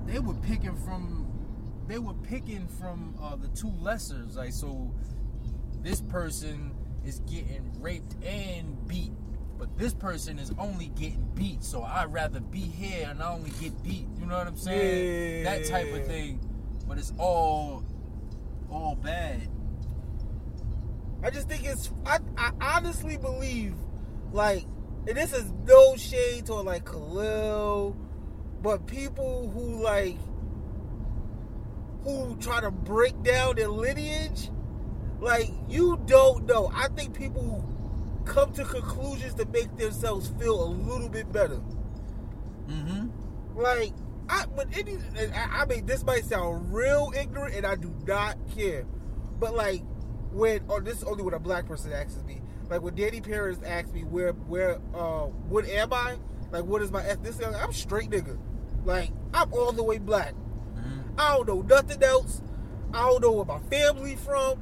they were picking from they were picking from uh, the two lessers. Like so, this person is getting raped and beat, but this person is only getting beat. So I'd rather be here and I only get beat. You know what I'm saying? That type of thing. But it's all all bad. I just think it's. I, I honestly believe, like, and this is no shade to like Khalil, but people who like, who try to break down their lineage, like, you don't know. I think people come to conclusions to make themselves feel a little bit better. Mm-hmm. Like, I, but any, I, I mean, this might sound real ignorant, and I do not care. But like, when, or this is only when a black person asks me, like when Danny Paris asks me where, where, uh, what am I? Like, what is my ethnicity? I'm straight nigga. Like, I'm all the way black. Mm-hmm. I don't know nothing else. I don't know where my family from.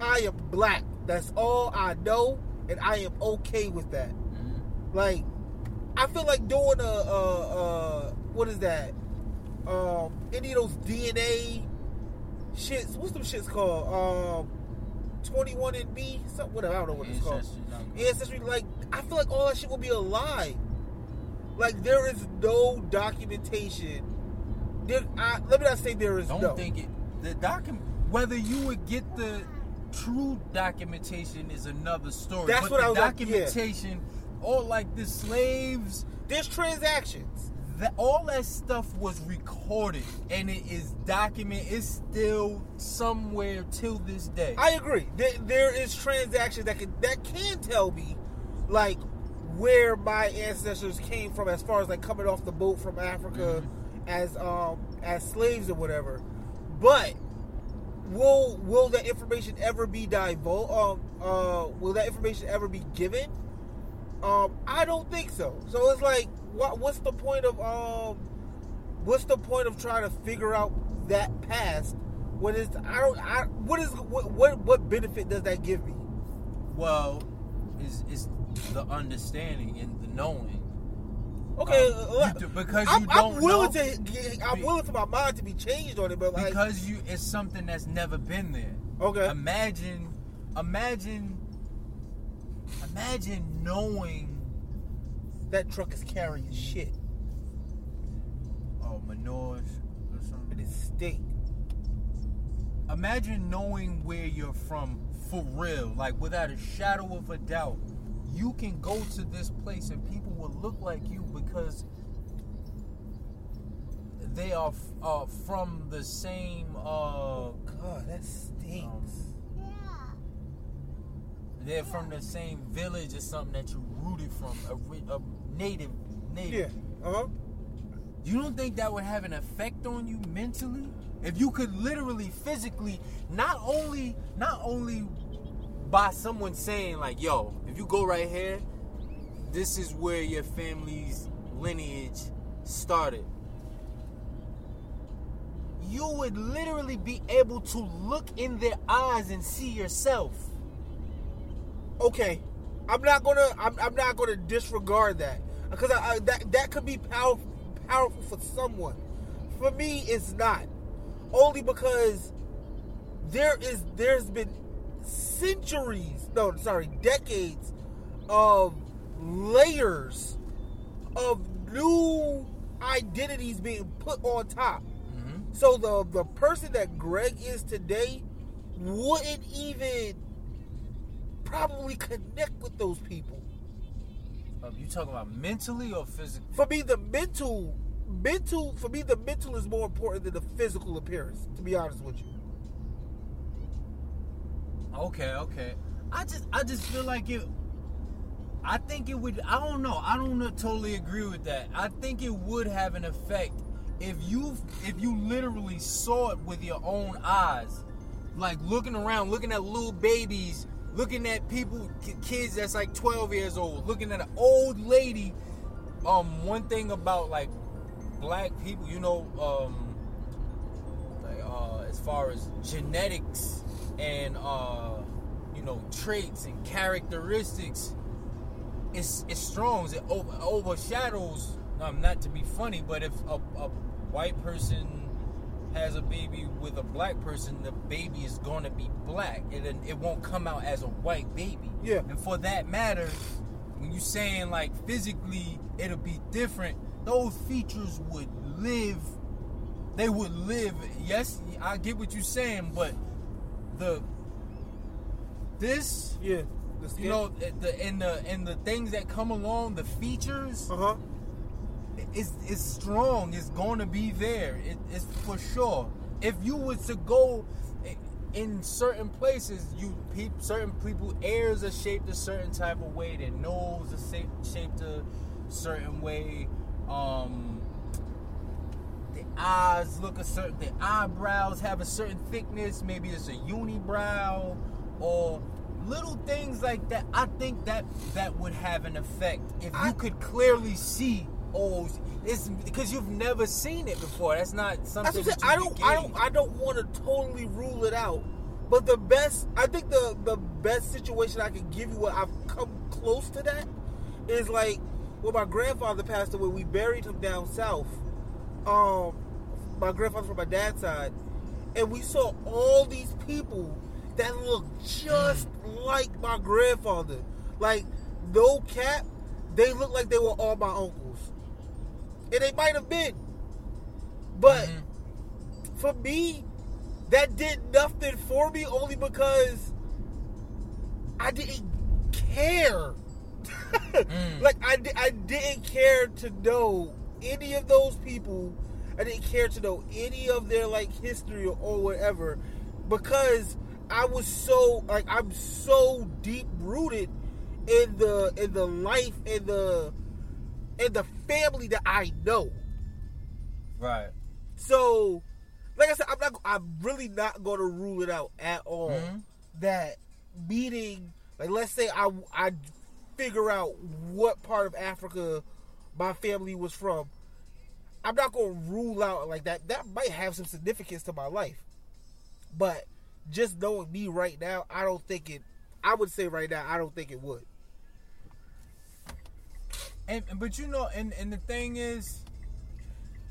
I am black. That's all I know, and I am okay with that. Mm-hmm. Like, I feel like doing a, a, a what is that? Um, any of those DNA shits. What's them shits called? Um, Twenty One and B. Something. Whatever. I don't know what it's called. Ancestry. Like, I feel like all that shit will be a lie. Like, there is no documentation. There, I, let me not say there is no. Don't no. think it. The document, whether you would get the true documentation is another story. That's but what I was like, yeah. documentation, all like the slaves, There's transactions. that all that stuff was recorded and it is documented. It's still somewhere till this day. I agree. There, there is transactions that can that can tell me, like, where my ancestors came from, as far as like coming off the boat from Africa as um as slaves or whatever. But will will that information ever be divulged? Um, uh, will that information ever be given? Um, I don't think so. So it's like, what? What's the point of um? What's the point of trying to figure out that past when it's I don't I what is what what, what benefit does that give me? Well, is is the understanding and the knowing. Okay, Um, you do- because I'm, you don't I'm willing know- to. get- I'm willing for my mind to be changed on it, but like, Because you it's something that's never been there. okay, Imagine imagine imagine knowing that truck is carrying shit oh manure or in something. its state. Imagine knowing where you're from for real, like without a shadow of a doubt. You can go to this place and people will look like you because they are f- uh, from the same uh, God, that stinks. they're from the same village or something that you rooted from, a, a native native yeah. Uh huh. you don't think that would have an effect on you mentally if you could literally physically not only not only by someone saying like yo if you go right here this is where your family's lineage started you would literally be able to look in their eyes and see yourself Okay, I'm not gonna. I'm, I'm not gonna disregard that because I, I, that that could be powerful, powerful for someone. For me, it's not. Only because there is there's been centuries, no, sorry, decades of layers of new identities being put on top. mm-hmm. So the the person that Greg is today wouldn't even probably connect with those people. Uh, you talking about mentally or physically For me, the mental, mental, for me, the mental is more important than the physical appearance. To be honest with you, Okay, okay. I just I just feel like it I think it would I don't know. I don't totally agree with that. I think it would have an effect if you if you literally saw it with your own eyes. Like looking around, looking at little babies, looking at people kids that's like 12 years old, looking at an old lady. Um one thing about like black people, you know, um like uh, as far as genetics and uh, you know traits and characteristics, it's it's strong. It over, overshadows. Um, not to be funny, but if a, a white person has a baby with a black person, the baby is going to be black. It it won't come out as a white baby. Yeah. And for that matter, when you saying like physically it'll be different, those features would live they would live. Yes, I get what you're saying, but the this yeah, the you know the and the and the things that come along, the features uh huh. is is strong. It's going to be there. It, it's for sure. If you was to go in certain places, you peop, certain people ears are shaped a certain type of way. Their nose is shaped, shaped a certain way. Um, eyes look a certain. The eyebrows have a certain thickness. Maybe it's a unibrow or little things like that. I think that that would have an effect if you I- could clearly see. Oh, it's because you've never seen it before. That's not something what I'm that you I don't, I don't. I don't want to totally rule it out. But the best, I think the the best situation I can give you, what I've come close to that, is like when my grandfather passed away. We buried him down south. Um, my grandfather from my dad's side, and we saw all these people that looked just like my grandfather. Like no cap, they looked like they were all my uncles, and they might have been, but Mhm. for me, that did nothing for me only because I didn't care. Mm. Like I, I didn't care to know any of those people. I didn't care to know any of their like history or, or whatever because I was so like I'm so deep rooted in the in the life and the in the family that I know. Right. So, like I said, I'm not. I'm really not going to rule it out at all. Mhm. That meeting, like, let's say I I figure out what part of Africa my family was from, I'm not gonna rule out like that. That might have some significance to my life, but just knowing me right now, I don't think it. I would say right now, I don't think it would. And but you know, and and the thing is,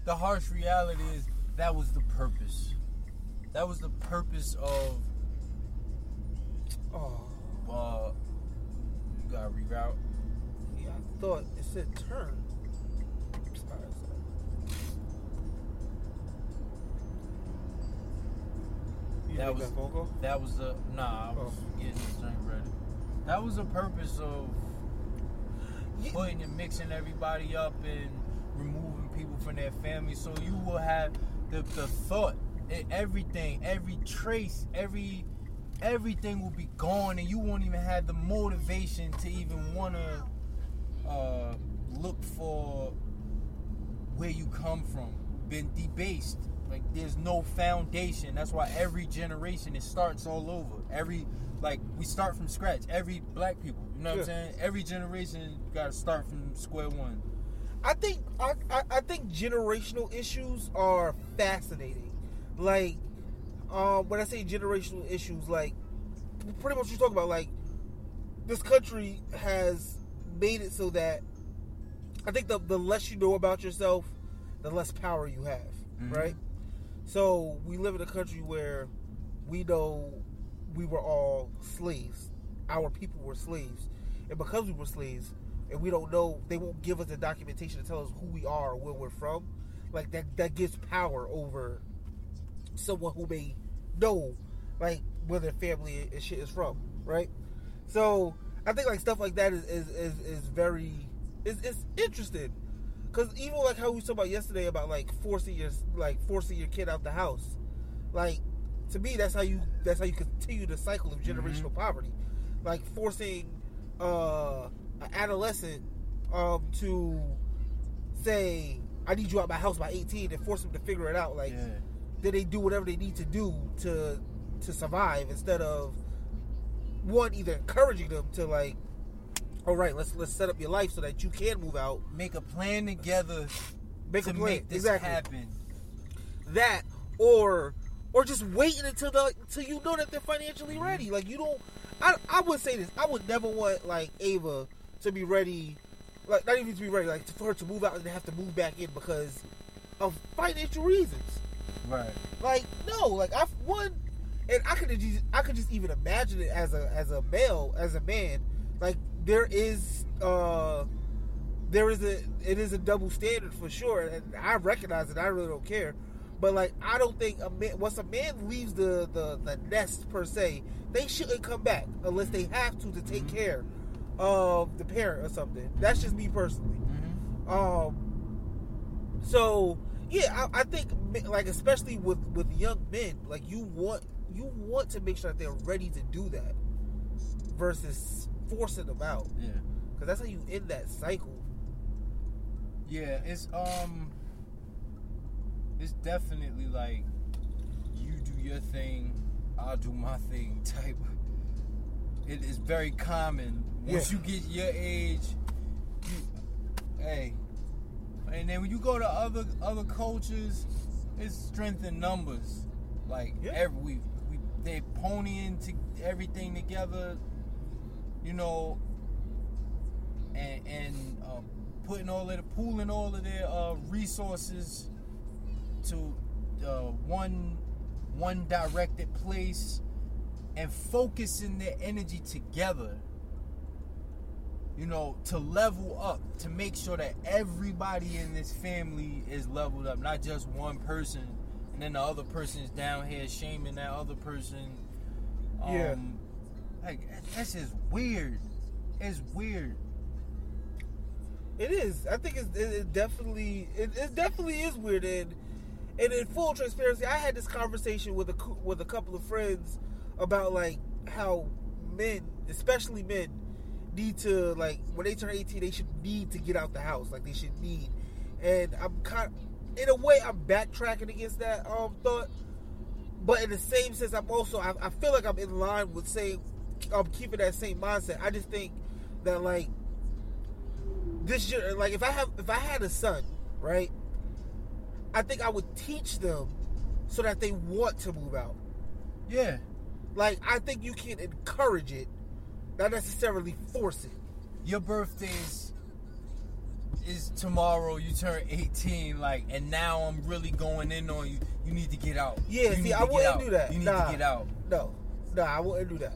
the harsh reality is that was the purpose. That was the purpose of Oh, uh. You gotta reroute. yeah, I thought it said turn. You That was- phone call? That was the nah. I was Oh. getting this drink ready. That was the purpose of putting and mixing everybody up and removing people from their family, so you will have the the thought, and everything, every trace, every everything will be gone, and you won't even have the motivation to even want to uh, look for where you come from. Been debased. Like there's no foundation. That's why every generation it starts all over. Every like we start from scratch. Every black people, you know what I'm saying? Every generation got to start from square one. I think I, I, I think generational issues are fascinating. Like, um, when I say generational issues, like pretty much you talk about like this country has made it so that I think the the less you know about yourself, the less power you have, Mhm. right? So we live in a country where we know we were all slaves. Our people were slaves, and because we were slaves, and we don't know, they won't give us the documentation to tell us who we are or where we're from. Like that, that gives power over someone who may know, like where their family and shit is from, right? So I think like stuff like that is is is, is very is is interesting. Cause even like how we talked about yesterday about like forcing your like forcing your kid out the house, like to me that's how you that's how you continue the cycle of generational poverty, like forcing uh, an adolescent um, to say I need you out my house by 18 and force them to figure it out. Like Yeah. then they do whatever they need to do to to survive instead of one either encouraging them to like all right let's let's set up your life so that you can move out Make a plan together make to a plan make this exactly happen. that or or just waiting until the until you know that they're financially ready mm-hmm. like you don't I, I would say this I would never want like Ava to be ready like not even to be ready like for her to move out and have to move back in because of financial reasons Right. Like no, like I've one, and I could just I could just even imagine it as a as a male as a man. Like there is uh there is a it is a double standard for sure, and I recognize it. I really don't care, but like I don't think a man once a man leaves the the the nest per se, they shouldn't come back unless they have to to take care of the parent or something. That's just me personally. Mm-hmm. Um. So yeah, I, I think like especially with with young men, like you want you want to make sure that they're ready to do that versus forcing them out Yeah. because that's how you end that cycle. Yeah, it's um it's definitely like you do your thing, I'll do my thing type. It is very common once Yeah. you get your age. You, hey, and then when you go to other other cultures, it's strength in numbers. Like Yeah. every we, we they ponying to everything together, you know, and and uh, putting all of the pooling all of their uh, resources to uh, one one directed place and focusing their energy together you know to level up to make sure that everybody in this family is leveled up not just one person and then the other person is down here shaming that other person um, Yeah. Like this is weird it's weird It is. I think it's, it, it definitely it, it definitely is weird. And and in full transparency, I had this conversation with a with a couple of friends about like how men, especially men, need to like when they turn eighteen, they should need to get out the house. Like they should need. And I'm kind, in a way, I'm backtracking against that um thought. But in the same sense, I'm also I, I feel like I'm in line with saying I'm keeping that same mindset. I just think that like this year, like if I have if I had a son, right? I think I would teach them so that they want to move out. Yeah. Like I think you can encourage it, not necessarily force it. Your birthday's is tomorrow. You turn 18, like, and now I'm really going in on you. You need to get out. Yeah, You see, I wouldn't do that. You need Nah. to get out. No, no, I wouldn't do that.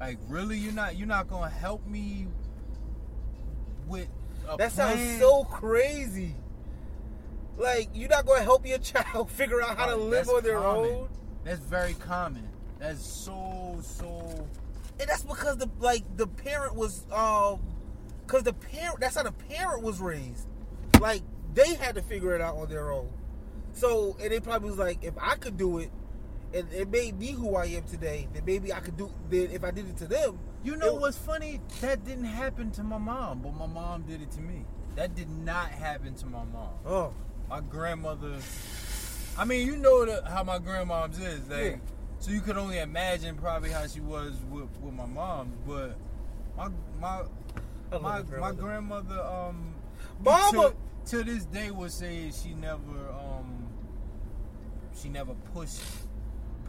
Like, really, you're not you're not gonna help me with a That sounds so crazy. Like you're not to help your child figure out how to live that's on their common. own, That's very common. That's so so. and that's because the like the parent was um, because the parent that's how the parent was raised. Like they had to figure it out on their own. So and they probably was like, if I could do it, and it made me who I am today, That maybe I could do. Then if I did it to them, You know it- what's funny? That didn't happen to my mom, but my mom did it to me. That did not happen to my mom. Oh, My grandmother. I mean, you know the, how my grandmom's is. Like, Yeah. So you could only imagine probably how she was with, with my mom. But my my my grandmother. grandmother um Mama! to, to this day would say she never um she never pushed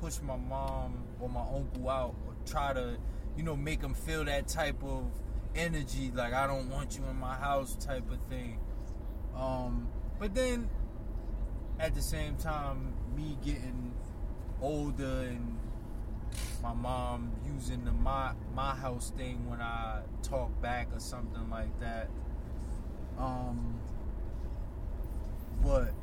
pushed my mom or my uncle out or try to you know make them feel that type of energy like I don't want you in my house type of thing um but then at the same time me getting older and my mom using the my my house thing when I talk back or something like that. Um, but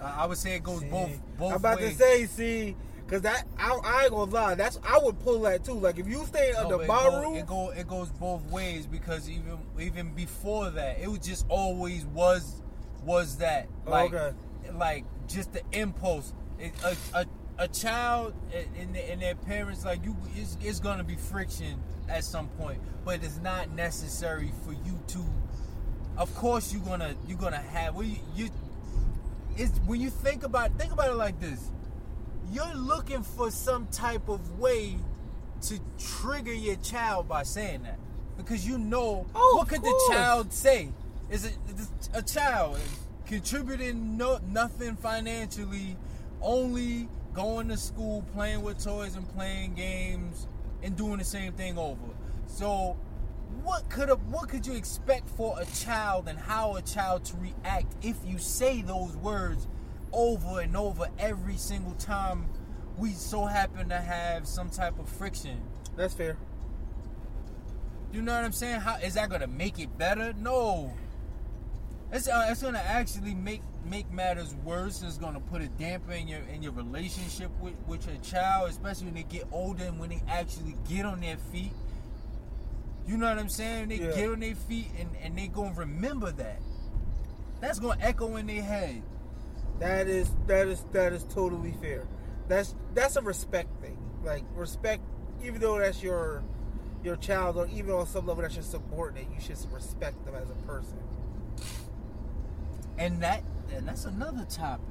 I I would say it goes See, both both I'm about ways. to say, see, because that I, I ain't gonna lie. That's I would pull that too. Like if you stay No, under my it, go, it goes both ways because even even before that, it was just always was was that like okay. like just the impulse. It, a, a a child and, and their parents like you, it's, it's gonna be friction at some point, but it's not necessary for you to. Of course, you're gonna you're gonna have well, you, you it's when you think about think about it like this you're looking for some type of way to trigger your child by saying that. Because you know Oh, what could the child say? Is it a child contributing no, nothing financially only going to school playing with toys and playing games and doing the same thing over? So what could a, what could you expect for a child and how a child to react if you say those words over and over every single time we so happen to have some type of friction that's fair. you know what i'm saying how is that gonna make it better no it's, uh, it's gonna actually make make matters worse it's gonna put a damper in your in your relationship with, with your child especially when they get older and when they actually get on their feet you know what I'm saying? They Yeah. get on their feet and, and they gonna remember that. That's gonna echo in their head. That is that is that is totally fair. That's that's a respect thing. Like respect, even though that's your your child, or even on some level that's your subordinate, you should respect them as a person. And that and that's another topic.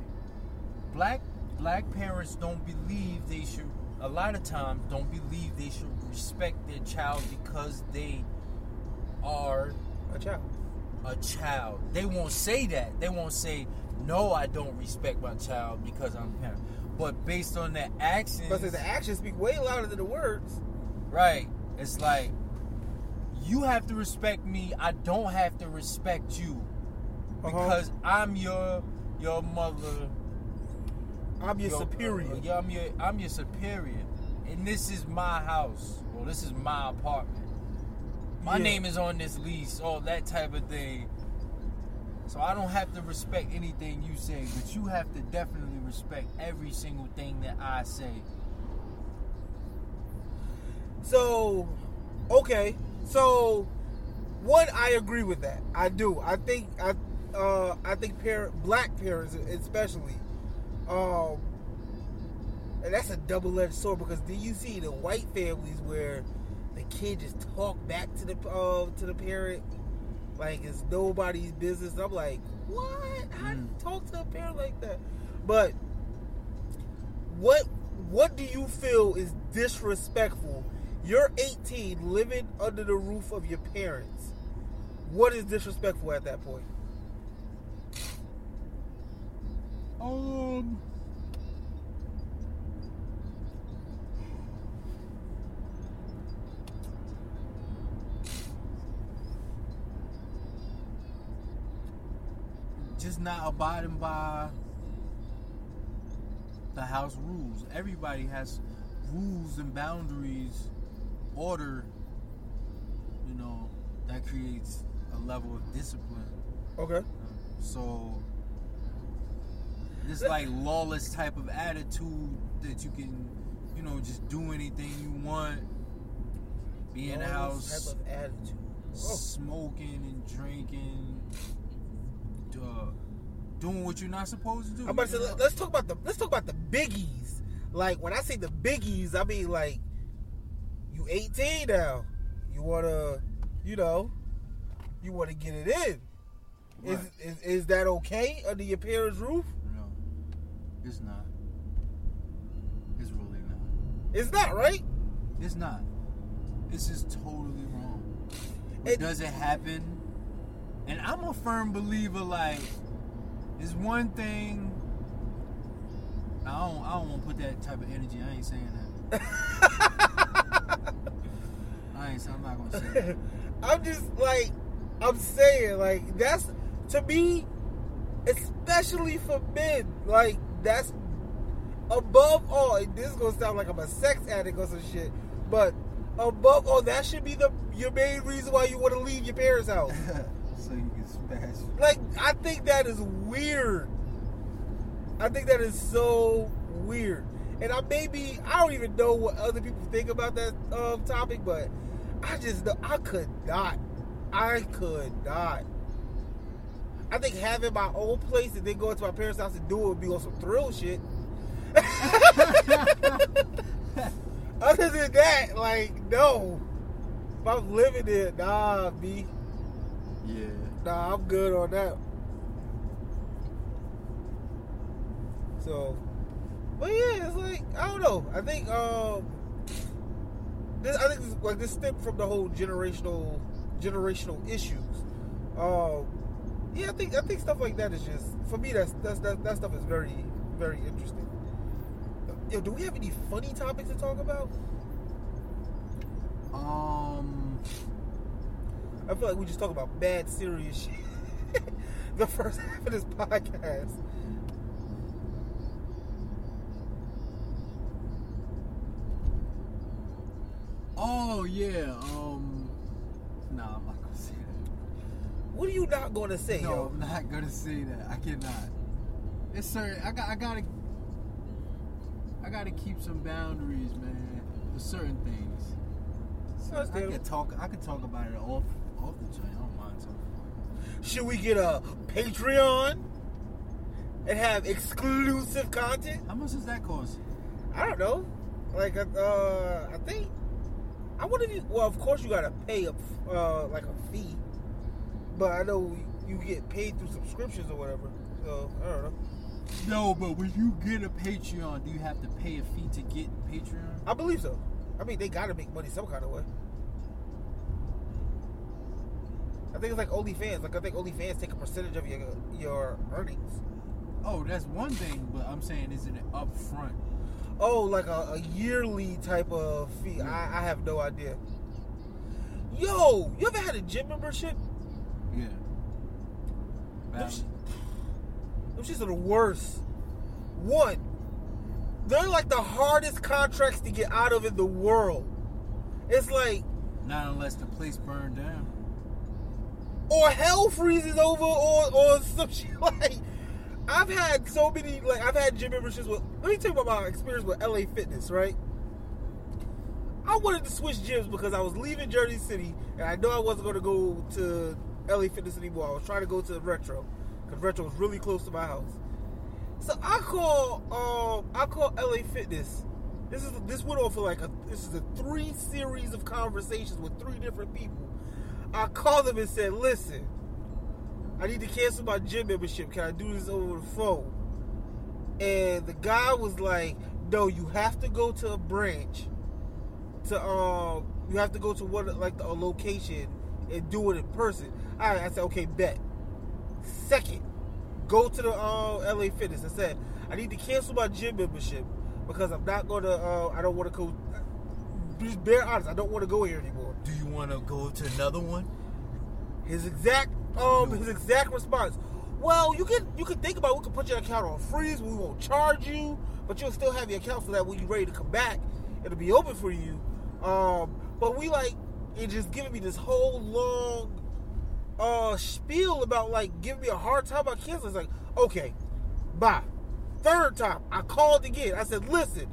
Black black parents don't believe they should a lot of times don't believe they should respect their child because they are A child. a child. They won't say that. They won't say, no, I don't respect my child because I'm a parent. But based on their actions But the actions speak way louder than the words. Right. It's like you have to respect me. I don't have to respect you Uh-huh. because I'm your your mother. I'm your your- superior. uh, yeah, I'm your I'm your superior, and this is my house. Well, this is my apartment. My Yeah. name is on this lease. All that type of thing. So I don't have to respect anything you say, but you have to definitely respect every single thing that I say. So, okay. So, one, I agree with that. I do. I think I, uh, I think parent, black parents especially, um, and that's a double-edged sword because do you see the white families where the kid just talk back to the uh, to the parent like it's nobody's business? I'm like, what? How do you talk to a parent like that? But what what do you feel is disrespectful You're 18, living under the roof of your parents. What is disrespectful at that point? Um. Not abiding by the house rules. Everybody has rules and boundaries, order, you know, that creates a level of discipline. Okay. So this like lawless type of attitude that you can, you know, just do anything you want, be in the house, Type of attitude. Oh. smoking and drinking, uh, doing what you're not supposed to do. I'm about to say, let- let's talk about the let's talk about the biggies. Like when I say the biggies, I mean like you 18 now. You wanna, you know, you wanna get it in. Is, Right. is is that okay under your parents' roof? No, it's not. It's really not. It's not right. It's not. This is totally wrong. It- It doesn't happen. And I'm a firm believer, like, it's one thing. I don't I don't want to put that type of energy. I ain't saying that. I ain't I'm not gonna say that. I'm just like I'm saying like that's to me, especially for men. Like that's above all. This is gonna sound like I'm a sex addict or some shit, but above all, that should be the your main reason why you want to leave your parents' house. so you can smash. Like I think that is weird. I think that is so weird. And I maybe I don't even know what other people think about that um, topic, but I just know I could not. I could not. I think having my own place and then going to my parents' house and do it would be on some thrill shit. Other than that, like no. If I'm living there, nah, B. Yeah. Nah, I'm good on that. So, but yeah, it's like I don't know. I think um, this I think this, like this stemmed from the whole generational generational issues. Um, yeah, I think I think stuff like that is just for me. That's that's that, that stuff is very very interesting. Yo, do we have any funny topics to talk about? Um. I feel like we just talk about bad, serious shit. the first half of this podcast. Oh yeah. Um. Nah, I'm not gonna say that. What are you not going to say, No, yo? I'm not gonna say that. I cannot. It's certain. I got. I gotta. I gotta keep some boundaries, man. For certain things. So I could talk. I could talk about it off off the joint. I don't mind. Should we get a Patreon and have exclusive content? How much does that cost? I don't know. Like, uh, I think. I wonder if you. Well, of course, you gotta pay a uh, like a fee, but I know you get paid through subscriptions or whatever. So I don't know. No, but when you get a Patreon, do you have to pay a fee to get Patreon? I believe so. I mean, they gotta make money some kind of way. I think it's like OnlyFans. Like I think OnlyFans take a percentage of your your earnings. Oh, that's one thing, but I'm saying isn't it upfront? Oh, like a, a yearly type of fee. I, I have no idea. Yo, you ever had a gym membership? Yeah. Them, sh- them shits are the worst. One, they're like the hardest contracts to get out of in the world. It's like, Not unless the place burned down. Or hell freezes over, or or some shit like. I've had so many like I've had gym memberships with. Let me tell you about my experience with LA Fitness. Right, I wanted to switch gyms because I was leaving Jersey City and I know I wasn't going to go to LA Fitness anymore. I was trying to go to Retro because Retro was really close to my house. So I call um I call LA Fitness. This is this went on for like a this is a three series of conversations with three different people. I called him and said, "Listen, I need to cancel my gym membership. Can I do this over the phone?" And the guy was like, "No, you have to go to a branch to um you have to go to one like a location and do it in person. I said okay, bet. Second, go to the uh, LA Fitness. I said I need to cancel my gym membership because I'm not going to. Uh, I don't want to go. Just bare honest, I don't want to go here anymore. Do you want to go to another one? His exact um his exact response. Well, you can you can think about it. we can put your account on freeze. We won't charge you, but you'll still have your account so that when you're ready to come back, it'll be open for you. Um, but we like it just giving me this whole long uh spiel about like giving me a hard time about canceling. It's like, okay, bye. Third time, I called again. I said, listen,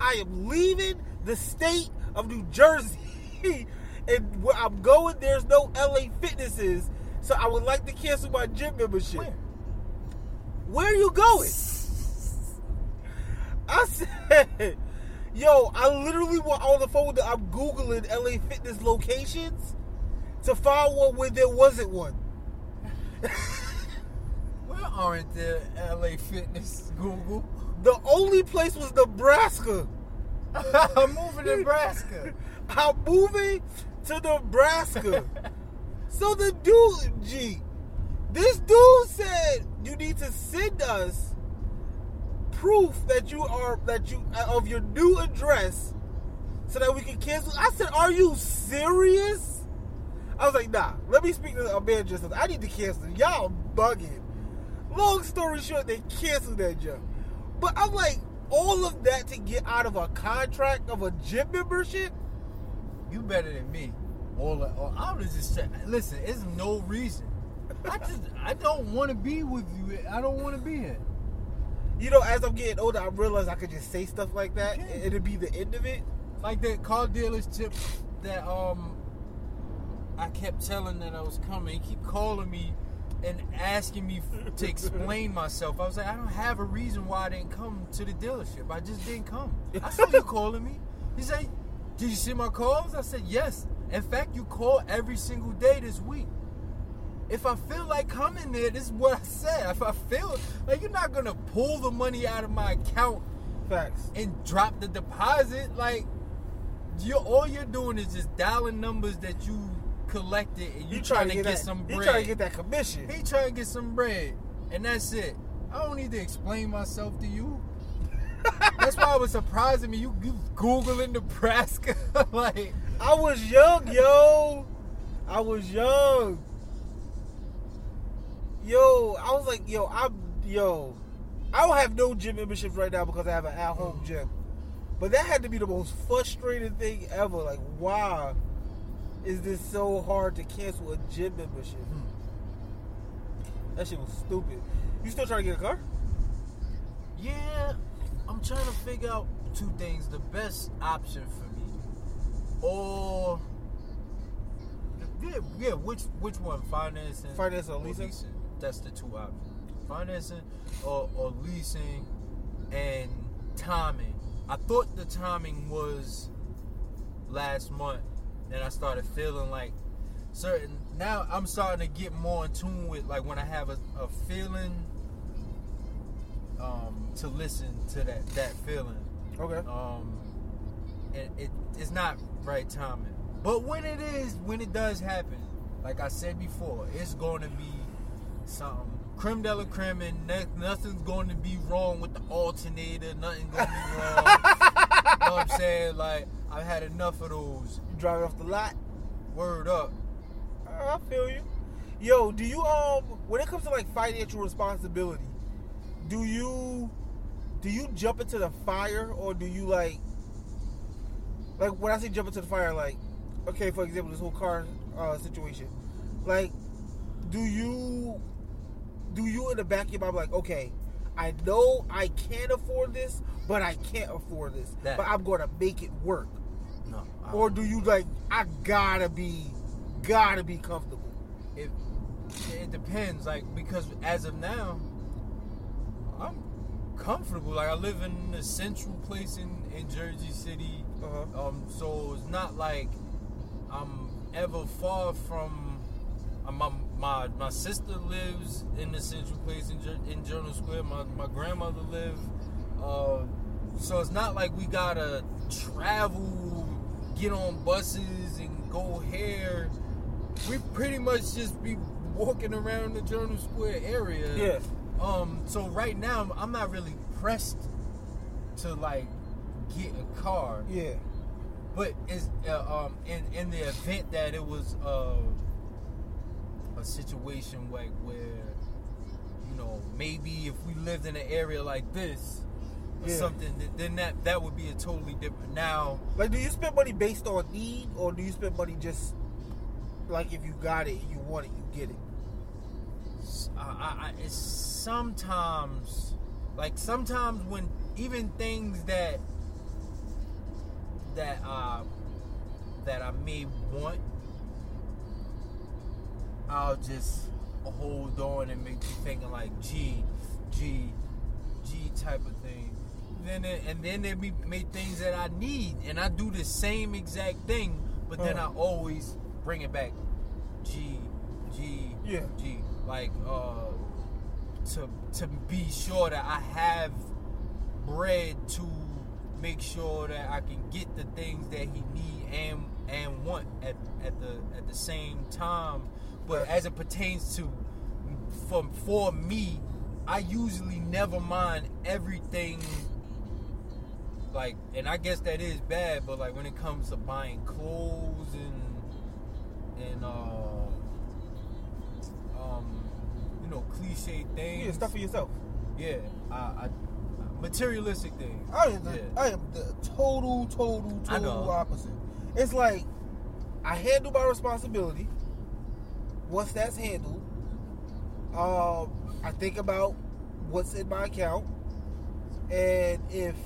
I am leaving the state of New Jersey. and where I'm going, there's no LA fitnesses. So I would like to cancel my gym membership. Where? Where are you going? I said, yo, I literally went on the phone. That I'm googling LA fitness locations to find one where there wasn't one. Where aren't there LA Fitness Google? The only place was Nebraska. I'm moving to Nebraska. I'm moving to Nebraska. so the dude, G, this dude said you need to send us proof that you are that you uh, of your new address so that we can cancel. I said, "Are you serious?" I was like, "Nah, let me speak to a man just. I need to cancel. Y'all bugging." Long story short, they canceled that jump. But I'm like, all of that to get out of a contract of a gym membership. You better than me. All, all I was just saying. Listen, it's no reason. I just I don't want to be with you. I don't want to be here. You know, as I'm getting older, I realize I could just say stuff like that. You It'd be the end of it. Like that car dealership that um I kept telling that I was coming. He keep calling me and asking me to explain myself. I was like, I don't have a reason why I didn't come to the dealership. I just didn't come. I saw you calling me. He said, Did you see my calls? I said, Yes. In fact, you call every single day this week. If I feel like coming there, this is what I said. If I feel like you're not gonna pull the money out of my account Facts. and drop the deposit, like you all you're doing is just dialing numbers that you collected and you, trying, to get, that, some You bread. trying to get that commission. he trying to get some bread, and that's it. I don't need to explain myself to you. That's why it was surprising me. You, you googling Nebraska, like I was young, yo. I was young. Yo, I was like, yo, I'm yo. I don't have no gym memberships right now because I have an at-home gym. But that had to be the most frustrating thing ever. Like, why is this so hard to cancel a gym membership? Hmm. That shit was stupid. You still trying to get a car? Yeah, I'm trying to figure out two things. The best option for me, or yeah, yeah, which which one? Financing, financing, or leasing? That's the two options. Financing or, or leasing, and timing. I thought the timing was last month, and I started feeling like certain. Now I'm starting to get more in tune with like when I have a, a feeling um, to listen to that that feeling. Okay. Um, it, it it's not right timing, but when it is, when it does happen, like I said before, it's going to be something creme de la creme, and ne- nothing's going to be wrong with the alternator. Nothing going to be wrong. you know what I'm saying? Like I've had enough of those. You driving off the lot? Word up. I feel you. Yo, do you um when it comes to like financial responsibility, do you do you jump into the fire or do you like like when I say jump into the fire, like okay, for example, this whole car uh, situation, like do you do you in the back of your mind like okay, I know I can't afford this, but I can't afford this, That- but I'm gonna make it work, No. Or do you like I gotta be gotta be comfortable? it it depends like because as of now i'm comfortable like i live in a central place in in jersey city Uh-huh. um so it's not like i'm ever far from uh, my my my sister lives in the central place in, in journal square my, my grandmother live uh so it's not like we gotta travel get on buses and go here, we pretty much just be walking around the Journal Square area. Yeah. Um. So right now, I'm not really pressed to like get a car. Yeah. But it's uh, um in in the event that it was uh, a situation like where you know maybe if we lived in an area like this or Yeah. something, th- then that that would be a totally different. Now, Like, do you spend money based on need, or do you spend money just like if you got it, you want it, you get it? I, I, I- it's sometimes like sometimes when even things that that uh that I may want I'll just hold on and make you thinking like G G G type of thing then it, and then there be may things that I need and I do the same exact thing but then I Uh. always bring it back G G Yeah. G like uh to to be sure that I have bread to make sure that I can get the things that he need and and want at, at the at the same time. But as it pertains to for for me, I usually never mind everything like and I guess that is bad, but like when it comes to buying clothes and and uh know cliche things. Yeah, stuff for yourself. Yeah, I, I materialistic things. I am the, Yeah. I am the total, total, total opposite. It's like I handle my responsibility. Once that's handled, um, I think about what's in my account, and if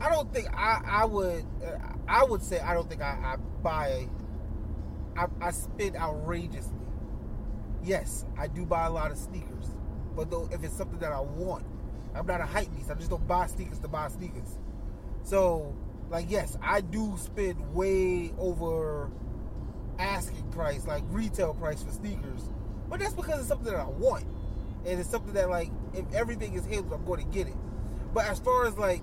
I don't think I, I would, uh, I would say I don't think I, I buy, I, I spend outrageously. Yes, I do buy a lot of sneakers, but though if it's something that I want, I'm not a hype beast. I just don't buy sneakers to buy sneakers. So, like, yes, I do spend way over asking price, like retail price for sneakers, but that's because it's something that I want, and it's something that like if everything is handled, I'm going to get it. But as far as like,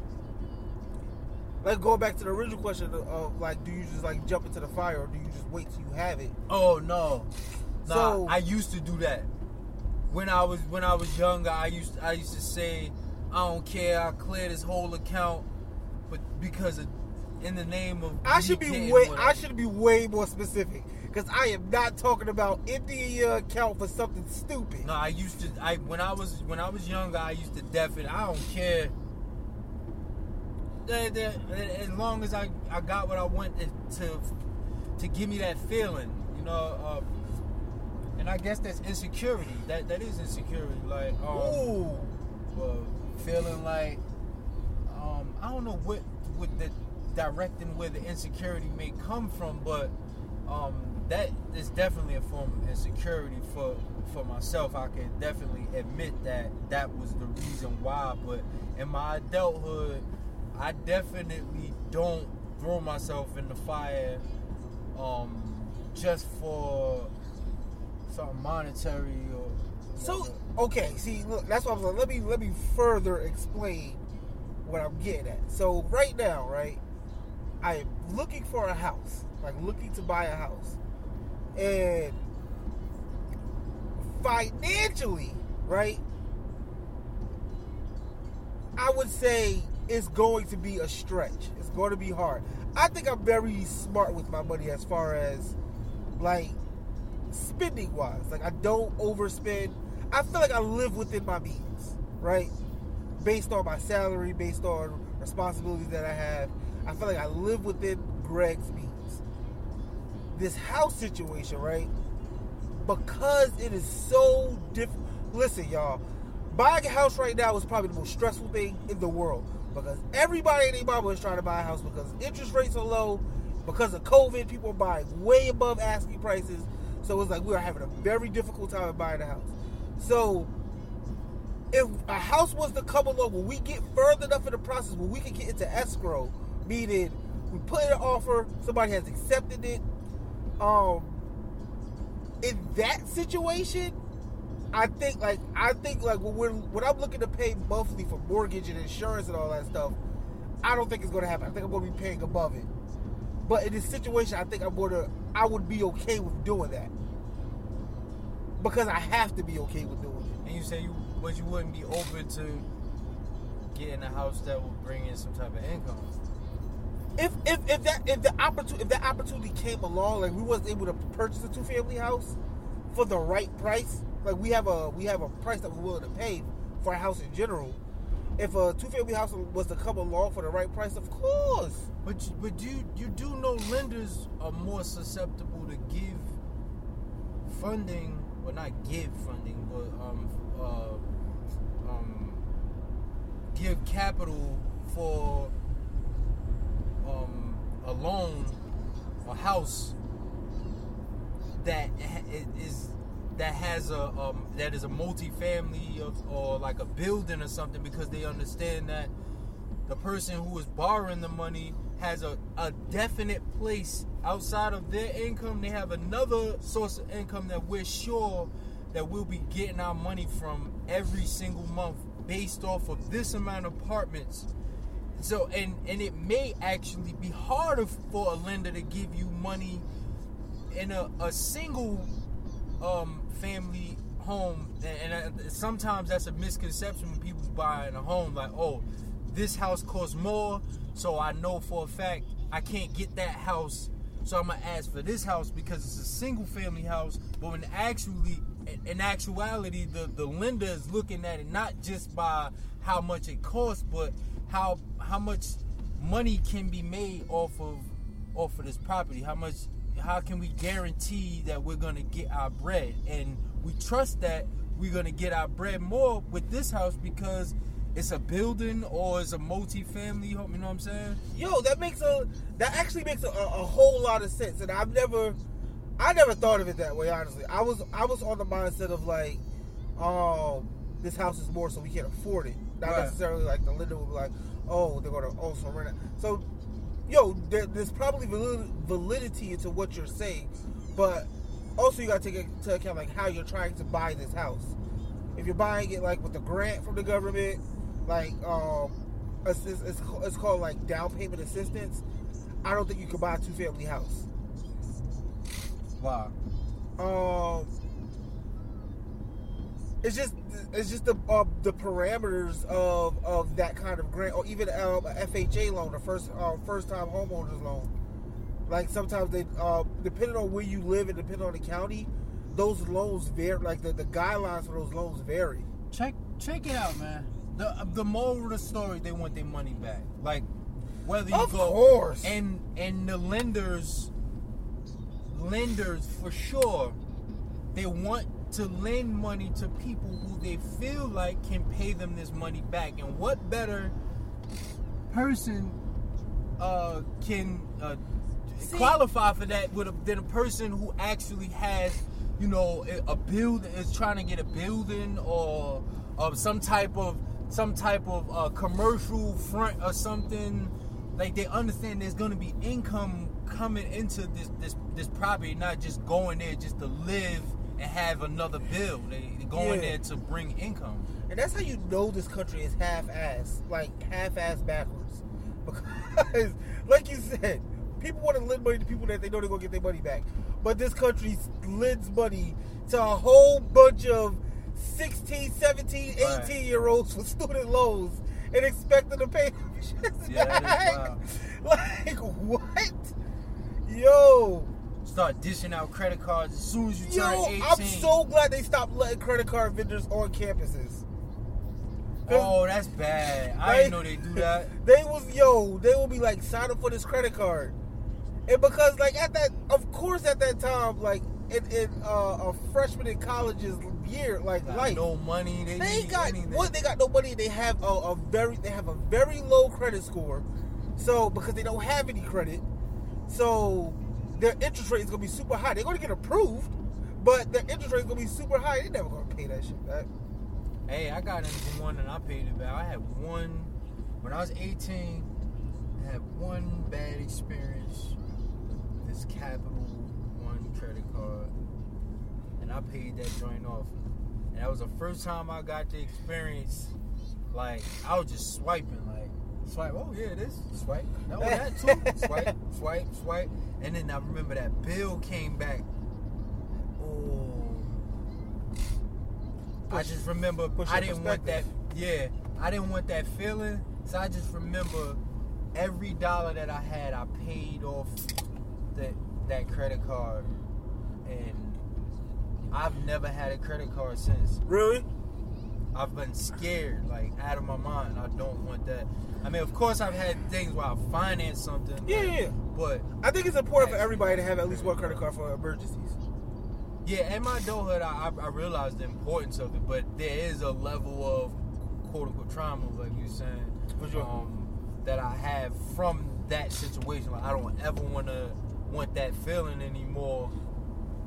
like going back to the original question of, of like, do you just like jump into the fire, or do you just wait till you have it? Oh no. Nah, So- I used to do that. When I was when I was younger, I used I used to say, I don't care, I'll clear this whole account, but because of in the name of I should be way. I should be way more specific because I am not talking about emptying your account for something stupid. No, I used to. I when I was when I was younger, I used to def it. I don't care. That- that- As long as I, I got what I wanted to to give me that feeling, you know. Uh, and I guess that's insecurity. That that is insecurity. Like um, feeling like um, I don't know what what the directing where the insecurity may come from, but um, that is definitely a form of insecurity for for myself. I can definitely admit that that was the reason why. But in my adulthood, I definitely don't throw myself in the fire um, just for something monetary or so okay. See, look, that's what I was like. Let me let me further explain what I'm getting at. So right now, right, I am looking for a house, like looking to buy a house, and financially, right, I would say it's going to be a stretch. It's going to be hard. I think I'm very smart with my money as far as like spending wise. Like I don't overspend. I feel like I live within my means, right? Based on my salary, based on responsibilities that I have. I feel like I live within Greg's means. This house situation, right? Because it is so different. Listen, y'all, buying a house right now is probably the most stressful thing in the world because everybody their mama is trying to buy a house because interest rates are low. Because of COVID, people are buying way above asking prices. So it's like we are having a very difficult time buying a house. So if a house was to come along, when we get further enough in the process, when we can get into escrow, meaning we put in an offer, somebody has accepted it. Um, in that situation, I think like I think like when we're when I'm looking to pay monthly for mortgage and insurance and all that stuff, I don't think it's going to happen. I think I'm going to be paying above it. But in this situation, I think I'm gonna, I would be okay with doing that because I have to be okay with doing it. And you say you, but you wouldn't be open to getting a house that would bring in some type of income. If if, if that if the opportunity if that opportunity came along, like we wasn't able to purchase a two family house for the right price, like we have a we have a price that we're willing to pay for a house in general. If a two family house was to come along for the right price, of course. But you, but you you do know lenders are more susceptible to give funding, well not give funding, but um uh, um give capital for um a loan, a house that is that has a um, that is a multi-family of, or like a building or something because they understand that the person who is borrowing the money has a, a definite place outside of their income. They have another source of income that we're sure that we'll be getting our money from every single month based off of this amount of apartments. So and and it may actually be harder for a lender to give you money in a, a single um, family home, and, and uh, sometimes that's a misconception when people buy in a home. Like, oh, this house costs more, so I know for a fact I can't get that house, so I'm gonna ask for this house because it's a single family house. But when actually, in actuality, the the lender is looking at it not just by how much it costs, but how how much money can be made off of off of this property. How much how can we guarantee that we're gonna get our bread? And we trust that we're gonna get our bread more with this house because it's a building or it's a multi-family home. You know what I'm saying? Yo, that makes a that actually makes a, a whole lot of sense, and I've never, I never thought of it that way. Honestly, I was I was on the mindset of like, um, this house is more, so we can't afford it. Not Right. necessarily like the lender would be like, oh, they're gonna also rent it. So, yo, there, there's probably validity into what you're saying, but also you gotta take into account like how you're trying to buy this house. If you're buying it like with a grant from the government, like um, it's, it's, it's called like down payment assistance. I don't think you could buy a two family house. Wow. Um, it's just it's just the uh, the parameters of of that kind of grant, or even um, FHA loan, a first uh, first time homeowners loan. Like sometimes they, uh, depending on where you live and depending on the county, those loans vary. Like the, the guidelines for those loans vary. Check check it out, man. The the moral of the story, they want their money back. Like whether you Of go course. and and the lenders lenders for sure they want to lend money to people who they feel like can pay them this money back. And what better person uh, can uh, See- qualify for that with a, than a person who actually has, you know, a, a build is trying to get a building or of some type of some type of uh, commercial front or something. Like they understand there's going to be income coming into this this this property, not just going there just to live and have another bill. They, they going Yeah. there to bring income. And that's how you know this country is half-ass, like half-ass backwards. Because, like you said, people want to lend money to people that they know they're gonna get their money back, but this country lends money to a whole bunch of 16, 17, 18 Right. year olds for student loans and expect them to pay Yeah, back. Like what? Yo, Start dishing out credit cards as soon as you turn yo, 18. I'm so glad they stopped letting credit card vendors on campuses. Oh, that's bad. I Like, didn't know they do that. They was yo, they will be like sign up for this credit card, and because like at that, of course at that time, like in, in uh, a freshman in college's year, like Got life, no money. They, they got anything. what they got no money. They have a, a very they have a very low credit score, so because they don't have any credit, so their interest rate is gonna be super high. They're gonna get approved, but their interest rate is gonna be super high. They're never gonna pay that shit back. Hey, I got into one and I paid it back. I had one when I was 18. I had one bad experience. This Capital One credit card, and I paid that joint off. And that was the first time I got to experience. Like I was just swiping, like Swipe. Oh yeah, this swipe. No, that too. swipe, swipe, swipe. And then I remember that bill came back. Oh. I just remember push I didn't want that. Yeah, I didn't want that feeling. So I just remember every dollar that I had, I paid off that that credit card, and I've never had a credit card since. Really? I've been scared, like out of my mind. I don't want that. I mean, of course, I've had things where I financed something. Yeah, like, yeah. But I think it's important for everybody to have at least one credit card for emergencies. yeah, in my adulthood, I, I I realized the importance of it. But there is a level of quote unquote trauma, like you're saying, um, that I have from that situation. Like I don't ever want to want that feeling anymore.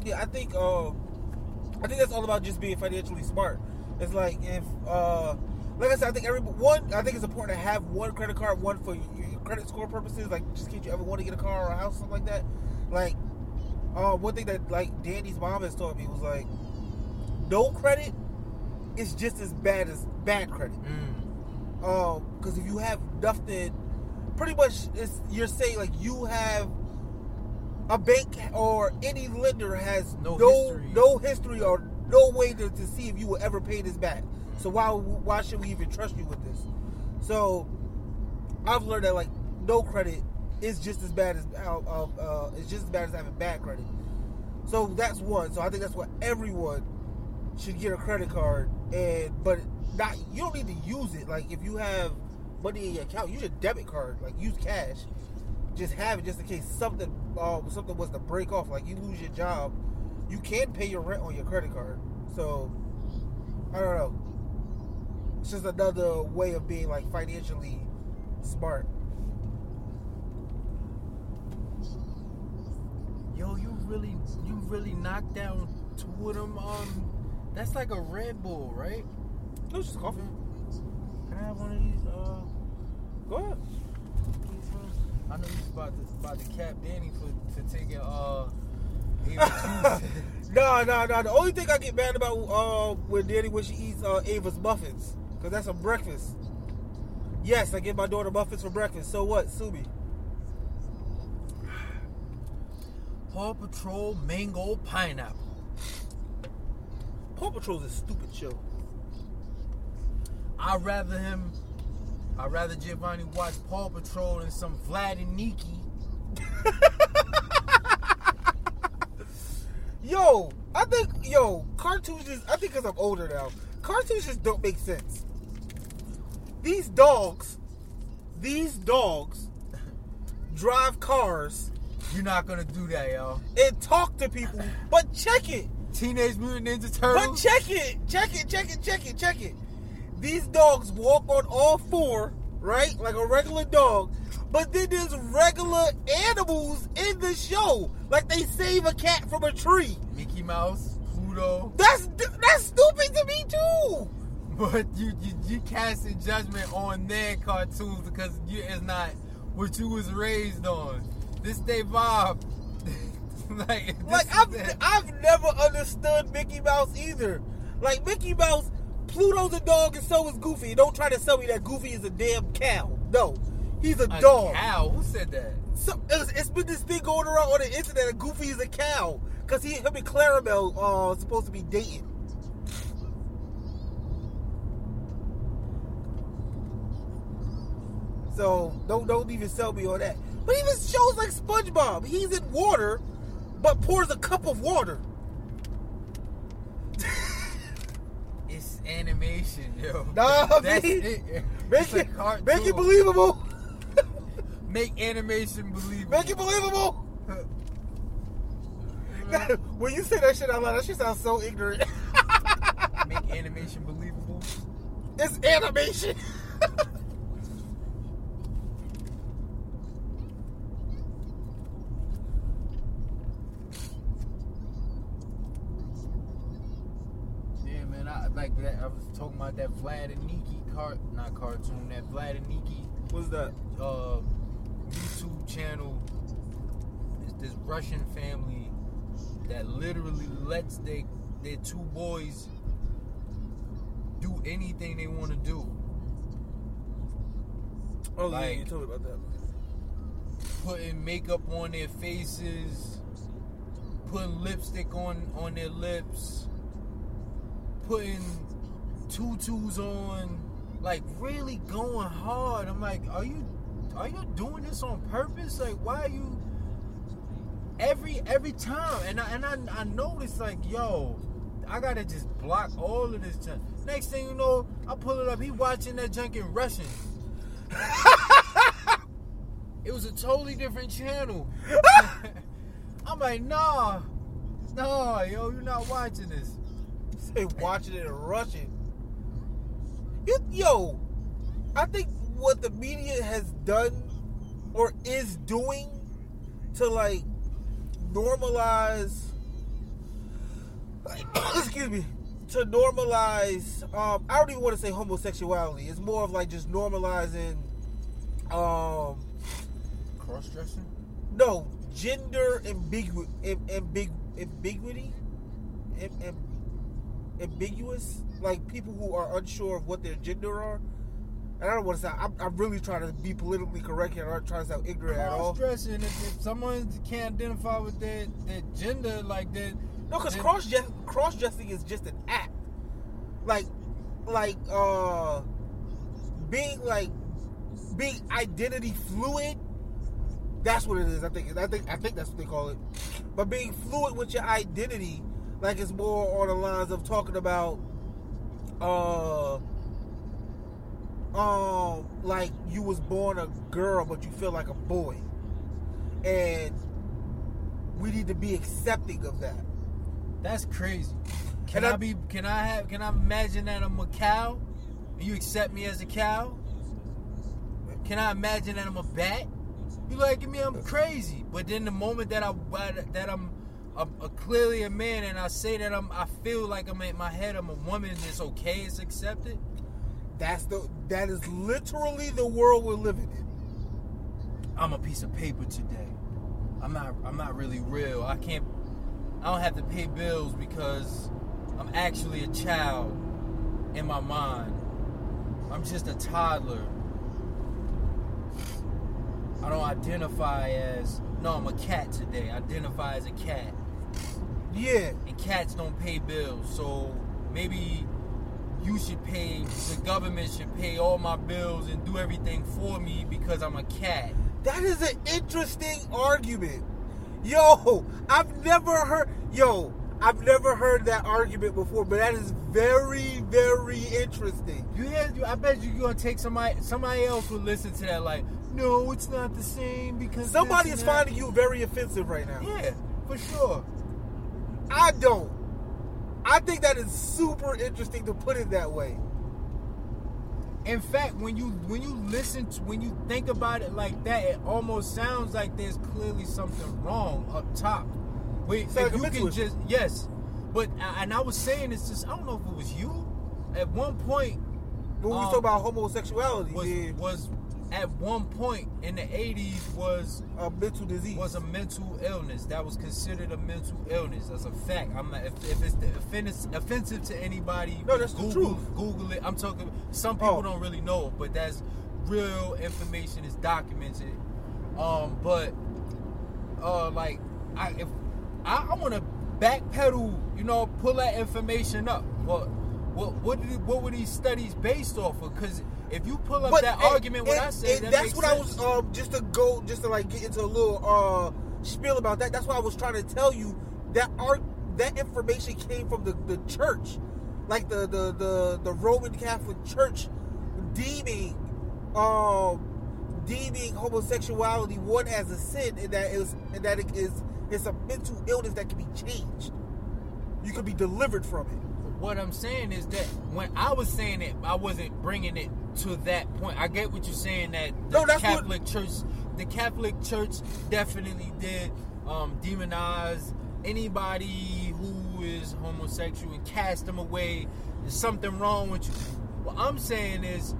Yeah, I think uh, I think that's all about just being financially smart. It's like if uh, like I said, I think every one. I think it's important to have one credit card, one for your credit score purposes, like just in case you ever want to get a car or a house, or something like that. Like, uh, one thing that like Danny's mom has taught me was like, no credit is just as bad as bad credit. Mm. Um, because if you have nothing, pretty much it's you're saying like you have a bank or any lender has No no history. no history or no way to, to see if you will ever pay this back. So why why should we even trust you with this? So I've learned that like no credit is just as bad as uh, uh, uh, it's just as bad as having bad credit. So that's one. So I think that's what everyone should get a credit card and but not you don't need to use it. Like if you have money in your account, use your debit card. Like use cash. Just have it just in case something uh, something was to break off. Like you lose your job, you can pay your rent on your credit card. So I don't know. It's just another way of being like financially smart. Yo, you really, you really knocked down two of them. Um, that's like a Red Bull, right? It was just coffee. Can I have one of these? Uh, Go ahead. uh, I know you about to about to cap Danny for for taking uh. No, no, no. The only thing I get mad about uh, with Danny when she eats uh, Ava's muffins, because that's a breakfast. Yes, I give my daughter muffins for breakfast. So what, Subi? Paw Patrol Mango Pineapple. Paw Patrol's a stupid show. I'd rather him. I'd rather Giovanni watch Paw Patrol than some Vlad and Niki. Yo, I think yo cartoons just. I think because I'm older now, cartoons just don't make sense. These dogs, these dogs, drive cars You're not gonna do that, y'all. and talk to people. But check it. Teenage Mutant Ninja Turtles. But check it, check it, check it, check it, check it. These dogs walk on all four, right? Like a regular dog. But then there's regular animals in the show. Like they save a cat from a tree. Mickey Mouse, Pluto. That's that's stupid to me too. But you you, you casting judgment on their cartoons because you it's not what you was raised on. This day Bob. like Like I've it. I've never understood Mickey Mouse either. Like Mickey Mouse, Pluto's a dog and so is Goofy. Don't try to sell me that Goofy is a damn cow. No, he's a, a dog. cow. Who said that? So, it's, it's been this thing going around on the internet that Goofy is a cow because he him and Clarabelle uh supposed to be dating. So don't don't even sell me on that. But even shows like SpongeBob, he's in water, but pours a cup of water. It's animation, yo. Nah, That's man. it. Make it make it believable. Make animation believable. make it believable. when you say that shit out loud, that shit sounds so ignorant. Make animation believable. It's animation. Yeah, man. I like that. I was talking about that Vlad and Niki cart, not cartoon. That Vlad and Niki What's that? uh, YouTube channel. is this Russian family that literally lets they their two boys do anything they want to do. Oh, yeah, Like- you told me about that. putting makeup on their faces, putting lipstick on on their lips, putting tutus on, like really going hard. I'm like, are you are you doing this on purpose? Like, why are you every every time? And I and I, I noticed like, yo, I gotta just block all of this junk. Next thing you know, I pull it up. He watching that junk in Russian. it was a totally different channel. I'm like, nah, nah, yo, you're not watching this. Say watching it in Russian. You, yo, I think what the media has done or is doing to like normalize excuse me to normalize um I don't even want to say homosexuality. It's more of like just normalizing um Cross dressing? no gender ambigu- am- ambig- ambiguity am- am- ambiguous like people who are unsure of what their gender are and I don't want to sound I'm, I'm really trying to be politically correct here. I'm not trying to sound ignorant at all. Cross dressing. If, if someone can't identify with their, their gender like that, no because cross cross dressing is just an act. Like like uh being like being identity fluid that's what it is. I think I think I think that's what they call it. But being fluid with your identity like it's more on the lines of talking about uh um like you was born a girl but you feel like a boy and we need to be accepting of that that's crazy. Can I, I- be? Can I have? Can I imagine that I'm a cow, and you accept me as a cow? Can I imagine that I'm a bat? You like me? I'm crazy. But then the moment that I that I'm a, a clearly a man, and I say that I'm, I feel like I'm in my head. I'm a woman. It's okay. It's accepted. That's the that is literally the world we're living in. I'm a piece of paper today. I'm not I'm not really real. I can't I don't have to pay bills because I'm actually a child in my mind. I'm just a toddler. I don't identify as no, I'm a cat today. I identify as a cat. Yeah, And cats don't pay bills, so maybe you should pay the government should pay all my bills and do everything for me because I'm a cat. that is an interesting argument. Yo, I've never heard. Yo, I've never heard that argument before, but that is very, very interesting. You you, I bet you you're gonna take somebody. Somebody else would listen to that. Like, no, it's not the same because Somebody is finding you very offensive right now. Yeah, for sure. I don't. I think that is super interesting to put it that way. In fact, when you when you listen to when you think about it like that, it almost sounds like there's clearly something wrong up top. Wait, if you can just yes, but and I was saying this just I don't know if it was you. At one point, When we Um, talk about homosexuality, was yeah, was at one point in the '80s was a mental disease. was a mental illness. That was considered a mental illness. That's a fact. I'm not, if, if it's offensive, offensive to anybody, No, that's the Google, truth. Google it. I'm talking. Some people Oh. don't really know, it, but that's real information. is documented. Um, but uh, like I if I, I want to backpedal, you know, pull that information up. What what what did, what were these studies based off of? Because if you pull up that and- argument, what and- I said, that that's what I was um just to go just to like get into a little uh spiel about that. That's why I was trying to tell you that art that information came from the, the church, like the the the the Roman Catholic Church deeming um deeming homosexuality one as a sin and that is and that it is it's a mental illness that can be changed. You can be delivered from it. What I'm saying is that when I was saying it, I wasn't bringing it to that point. I get what you're saying that the No, that's what- Catholic Church, the Catholic Church definitely did um, demonize anybody who is homosexual and cast them away. There's something wrong with you. What I'm saying is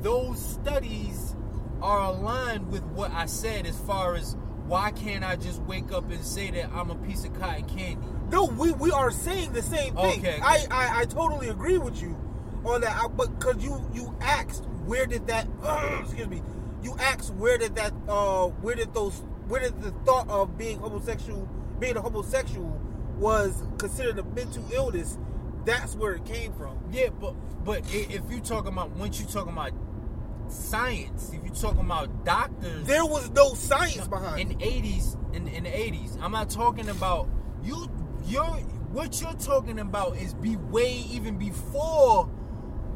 those studies are aligned with what I said as far as why can't I just wake up and say that I'm a piece of cotton candy? No, we, we are saying the same thing. Okay, okay. I, I I totally agree with you on that. I, but because you you asked where did that excuse me you asked where did that uh where did those where did the thought of being homosexual being a homosexual was considered a mental illness that's where it came from Yeah, but but if you talking about once you talking about science, if you're talking about doctors, there was no science behind in the eighties, in, in the eighties, I'm not talking about you. You're what you're talking about is be way even before,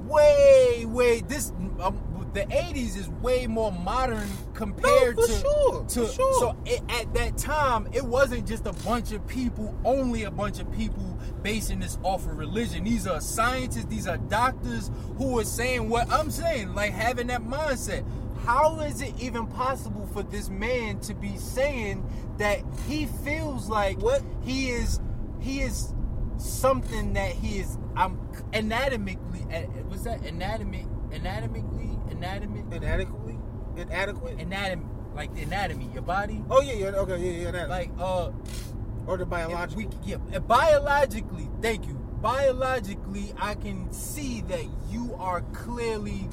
way way this. Um, the 80s is way more modern compared for to, sure, to for sure. so it, at that time it wasn't just a bunch of people only a bunch of people basing this off of religion these are scientists these are doctors who are saying what i'm saying like having that mindset how is it even possible for this man to be saying that he feels like What? he is he is something that he is i'm anatomically was that anatomic anatomically anatomy. Inadequately? Inadequate? Anatomy like the anatomy your body. Oh yeah yeah okay yeah yeah that like uh or the biological. we, yeah, biologically thank you. Biologically i can see that you are clearly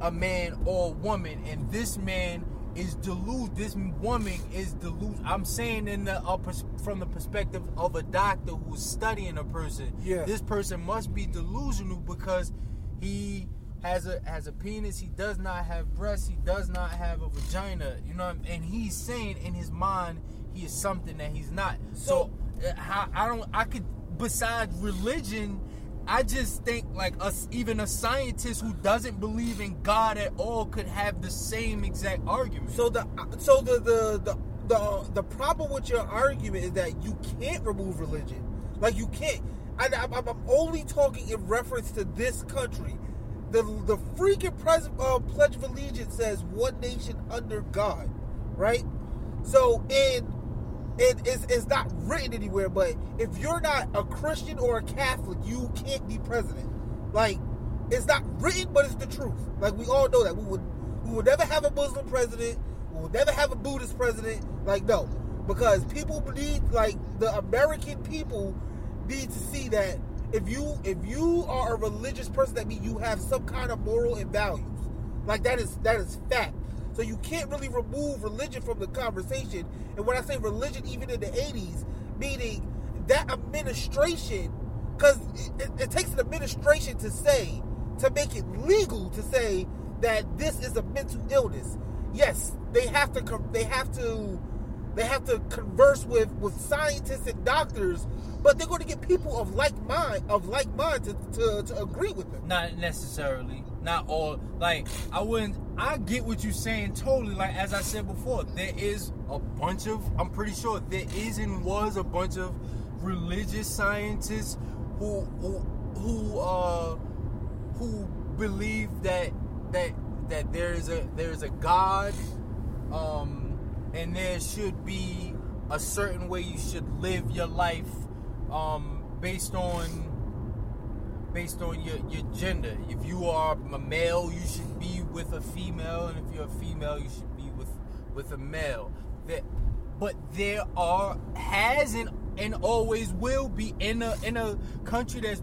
a man or a woman and this man is delude this woman is delude. I'm saying in the uh, pers- from the perspective of a doctor who's studying a person. Yeah. this person must be delusional because he has a has a penis he does not have breasts he does not have a vagina you know I'm- and he's saying in his mind he is something that he's not so, uh, how i don't i could besides religion I just think like us, even a scientist who doesn't believe in God at all could have the same exact argument. So the so the the the the, the problem with your argument is that you can't remove religion. Like you can't. I, I'm, I'm only talking in reference to this country. The the freaking uh, Pledge of Allegiance says one nation under God, right? So in it is it's not written anywhere, but if you're not a Christian or a Catholic, you can't be president. Like it's not written, but it's the truth. Like we all know that we would we would never have a Muslim president. We would never have a Buddhist president. Like no, because people need like the American people need to see that if you if you are a religious person, that means you have some kind of moral and values. Like that is that is fact. So you can't really remove religion from the conversation. And when I say religion, even in the 80s, meaning that administration, because it, it, it takes an administration to say, to make it legal to say that this is a mental illness. Yes, they have to. They have to. They have to converse with with scientists and doctors, but they're going to get people of like mind of like mind to, to, to agree with them. Not necessarily, not all. Like I wouldn't. I get what you're saying totally. Like as I said before, there is a bunch of. I'm pretty sure there is and was a bunch of religious scientists who who who uh who believe that that that there is a there is a God, um, and there should be a certain way you should live your life, um, based on based on your, your gender. If you are a male, you should be with a female, and if you're a female, you should be with with a male. That, but there are has and and always will be in a in a country that's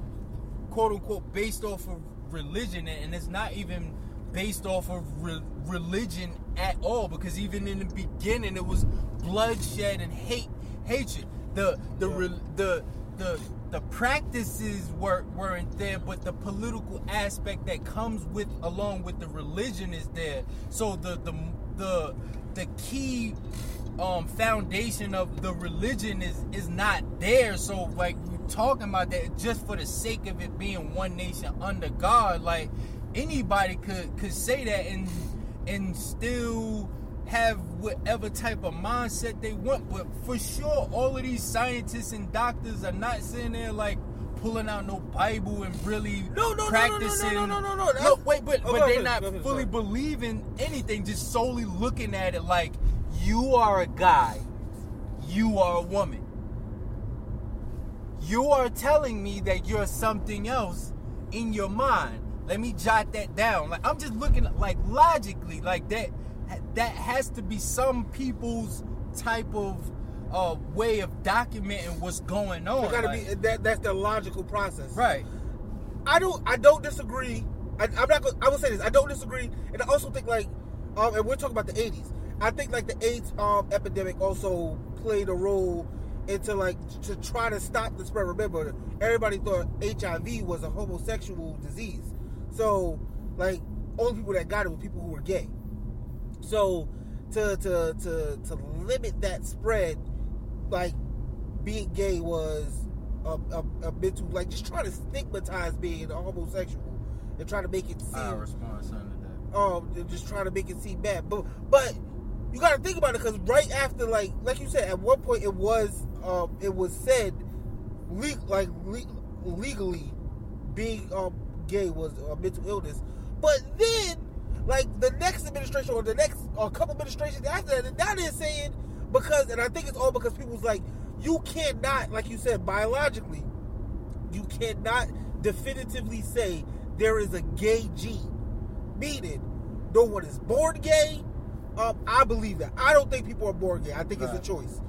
quote unquote based off of religion, and it's not even based off of re- religion at all. Because even in the beginning, it was bloodshed and hate, hatred. The the Yeah. the the the practices were weren't there, but the political aspect that comes with along with the religion is there. So the the the the key um foundation of the religion is is not there. So like we're talking about that just for the sake of it being one nation under God, like anybody could could say that and and still have whatever type of mindset they want. But for sure, all of these scientists and doctors are not sitting there like pulling out no Bible and really No, no, no, no, no, no, practicing. no, no, no, no, that's- wait, but Oh, but they're not fully believing anything. Just solely looking at it like you are a guy, you are a woman. You are telling me that you're something else in your mind. Let me jot that down. Like I'm just looking like logically, like that that has to be some people's type of uh, way of documenting what's going on. It gotta like- be that. That's the logical process. right. I don't. I don't disagree I, I'm not. Gonna, I will say this. I don't disagree, and I also think like, um, and we're talking about the '80s. I think like the AIDS um epidemic also played a role into like to try to stop the spread. Remember, everybody thought HIV was a homosexual disease, so like only people that got it were people who were gay. So to to to to limit that spread, like being gay was a, a, a bit too like just trying to stigmatize being a homosexual and trying to make it seem Our response under that. um just trying to make it seem bad. But but you got to think about it because right after like like you said at one point it was um it was said le- like le- legally being um gay was a mental illness, but then like the next administration or the next or a couple administrations after that now they're saying because and I think it's all because people's like you cannot like you said biologically you cannot definitively say there is a gay gene. Meaning, no one is born gay. Um, I believe that. I don't think people are born gay. I think Right. it's a choice.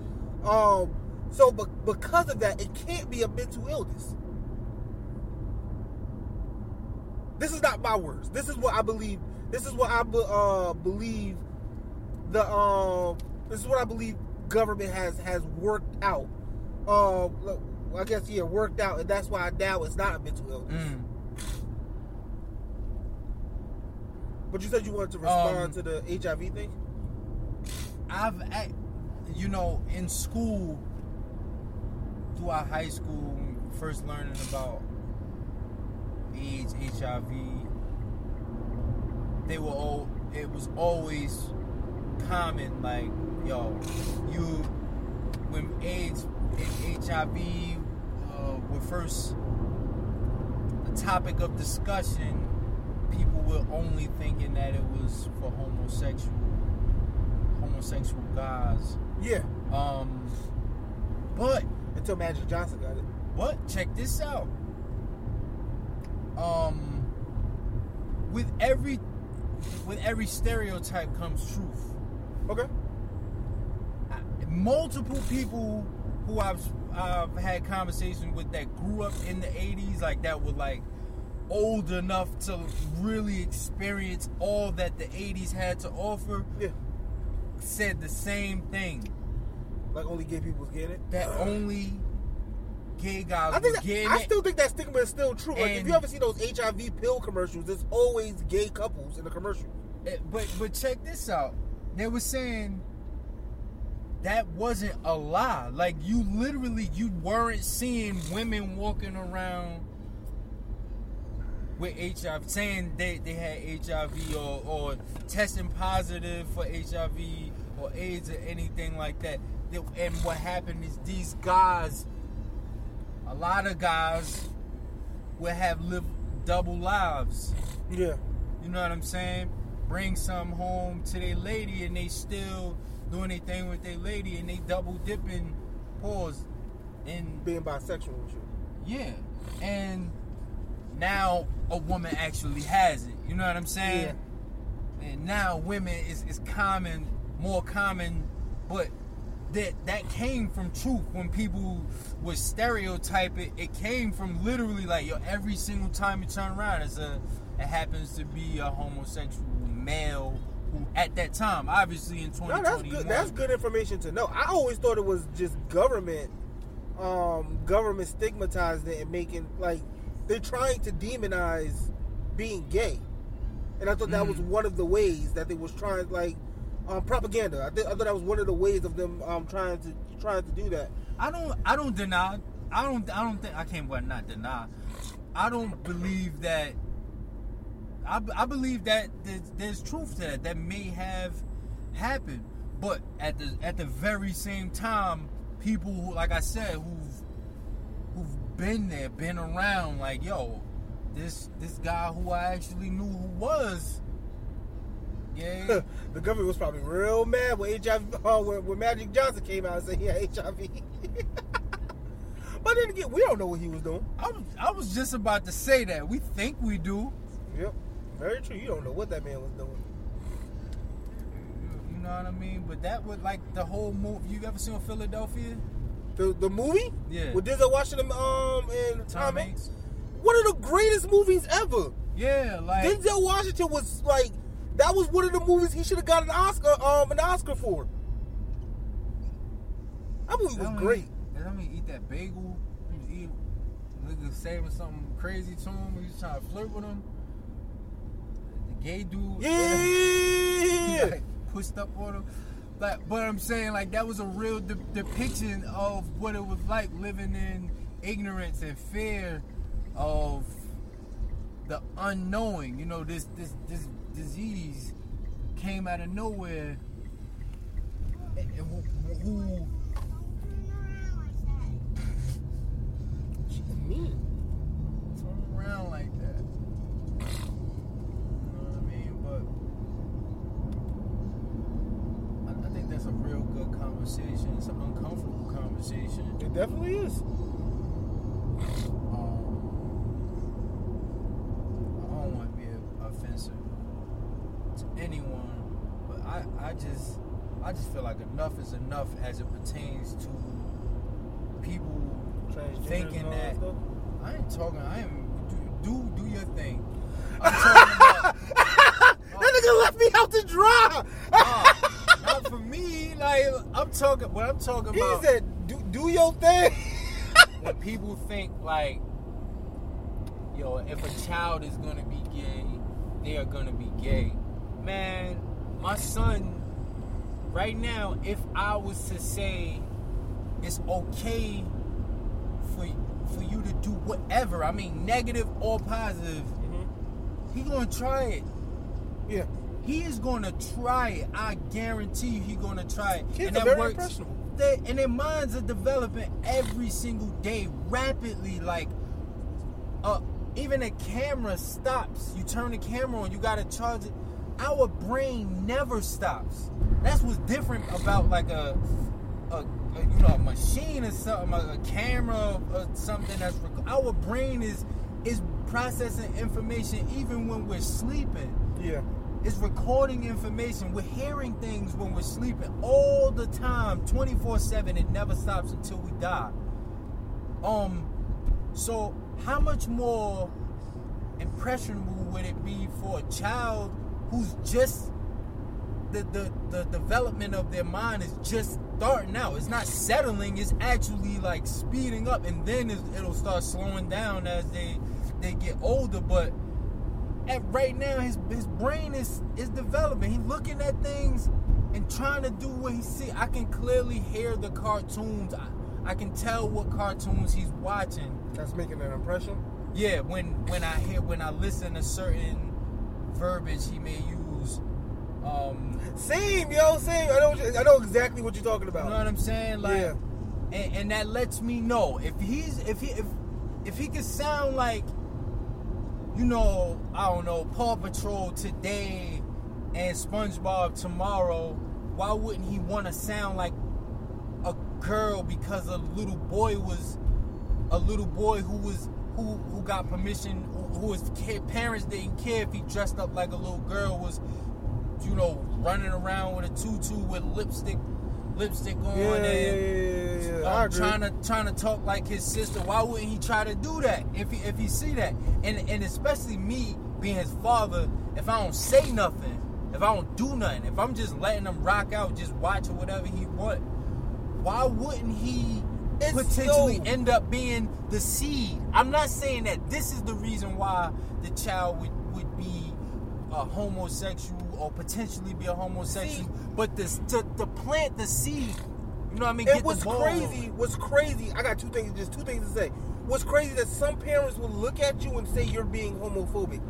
Um, so, but because of that, it can't be a mental illness. This is not my words. This is what I believe. This is what I uh, believe. The um, this is what I believe government has has worked out. Um, I guess yeah, worked out, and that's why now it's not a mental illness. Mm. But you said you wanted to respond Um, to the HIV thing. I've, you know, in school, throughout high school, first learning about AIDS, HIV, they were all. It was always common, like, yo, you, when AIDS and HIV uh, were first the topic of discussion, people were only thinking that it was for homosexual homosexual guys. Yeah, Um, but until Magic Johnson got it. but check this out. Um, with every with every stereotype comes truth. Okay. multiple people who I've I've had conversations with that grew up in the 80s like that were like old enough to really experience all that the 80s had to offer Yeah. said the same thing Like only gay people getting it. that only gay guys I think that, I still think that stigma is still true. Like if you ever see those HIV pill commercials, there's always gay couples in the commercial. Eh, but but check this out. They were saying that wasn't a lie. Like you literally you weren't seeing women walking around with HIV saying they, they had HIV or, or testing positive for HIV or AIDS or anything like that. And what happened is these guys, a lot of guys, will have lived double lives. Yeah. You know what I'm saying? Bring some home to their lady and they still doing their thing with their lady and they double dipping pause. And Being bisexual and shit. yeah. And now a woman actually has it. You know what I'm saying? And now women is, is common, more common, but that that came from truth when people would stereotype it. It came from literally like yo, every single time you turn around, it's a it happens to be a homosexual male who at that time, obviously in No, that's good. That's good information to know. I always thought it was just government, um, government stigmatizing it and making like they're trying to demonize being gay, and I thought that was Mhm. one of the ways that they was trying like um, propaganda. I, I thought that was one of the ways of them um, trying to trying to do that. I don't I don't deny I don't I don't think I can't well not deny. I don't believe that I, I believe that there's, there's truth to that that may have happened, but at the at the very same time, people who like I said who've who've been there, been around, like yo, this this guy who I actually knew who was, yeah, the government was probably real mad when HIV uh, when, when Magic Johnson came out and said he had HIV. but then again, we don't know what he was doing. I was I was just about to say that we think we do. Yep, very true. You don't know what that man was doing. You know what I mean? But that was like the whole movie. You ever seen Philadelphia? The the movie? Yeah. With Denzel Washington um and Tom? Hanks. One of the greatest movies ever. Yeah, like Denzel Washington was like that was one of the movies he should have got an Oscar um an Oscar for. That movie was great. I mean, eat that bagel. He nigga saying something crazy to him. He was trying to flirt with him. The gay dude. Yeah. like, pushed up on him. Like, but I'm saying like that was a real de- depiction of what it was like living in ignorance and fear of the unknowing. You know, this this this disease came out of nowhere. And who, who She's mean. turn around like that? You know what I mean? But I, I think that's a real good conversation. It's an uncomfortable conversation. It definitely is. Um, I don't want to be offensive to anyone, but I, I just, I just feel like enough is enough as it pertains to people thinking that. I ain't talking. I am do do, do your thing. I'm talking about. that nigga left me out to dry. uh, not for me. Like I'm talking. What I'm talking he about. said, "Do do your thing." when people think like, yo, if a child is gonna be gay, they are gonna be gay. Man, my son, right now, if I was to say it's okay for for you to do whatever, I mean negative or positive, he gonna try it. yeah, He is gonna try it. I guarantee you, he gonna try it. Kids and that very works. They, and their minds are developing every single day, rapidly. Like, uh, even a camera stops. You turn the camera on, you gotta charge it. Our brain never stops. That's what's different about like a, a, a you know, a machine or something, a, a camera or something that's. Our brain is is processing information even when we're sleeping. yeah. It's recording information. We're hearing things when we're sleeping all the time, 24/7. It never stops until we die. Um so how much more impressionable would it be for a child who's just the, the, the development of their mind is just starting out. It's not settling. It's actually like speeding up, and then it'll start slowing down as they they get older. But at right now, his his brain is is developing. He's looking at things and trying to do what he see. I can clearly hear the cartoons. I, I can tell what cartoons he's watching. That's making an impression. Yeah, when when I hear when I listen to certain verbiage he may use. Um, Same, yo, same. I know. You, I know exactly what you're talking about. You know what I'm saying? Like, Yeah. and, and that lets me know if he's if he if if he could sound like, you know, I don't know, Paw Patrol today and SpongeBob tomorrow. Why wouldn't he want to sound like a girl because a little boy was a little boy who was who who got permission who, his kid, parents didn't care if he dressed up like a little girl was you know running around with a tutu with lipstick lipstick on yeah, and yeah, yeah, yeah. Um, trying to trying to talk like his sister. Why wouldn't he try to do that if he if he see that? And and especially me being his father, if I don't say nothing, if I don't do nothing, if I'm just letting him rock out, just watch or whatever he want, why wouldn't he It's potentially so- end up being the seed? I'm not saying that this is the reason why the child would would be a homosexual or potentially be a homosexual, See- but this to, to plant the seed. You know what I mean? It was crazy. Was crazy? I got two things. Just two things to say. What's crazy that some parents will look at you and say you're being homophobic.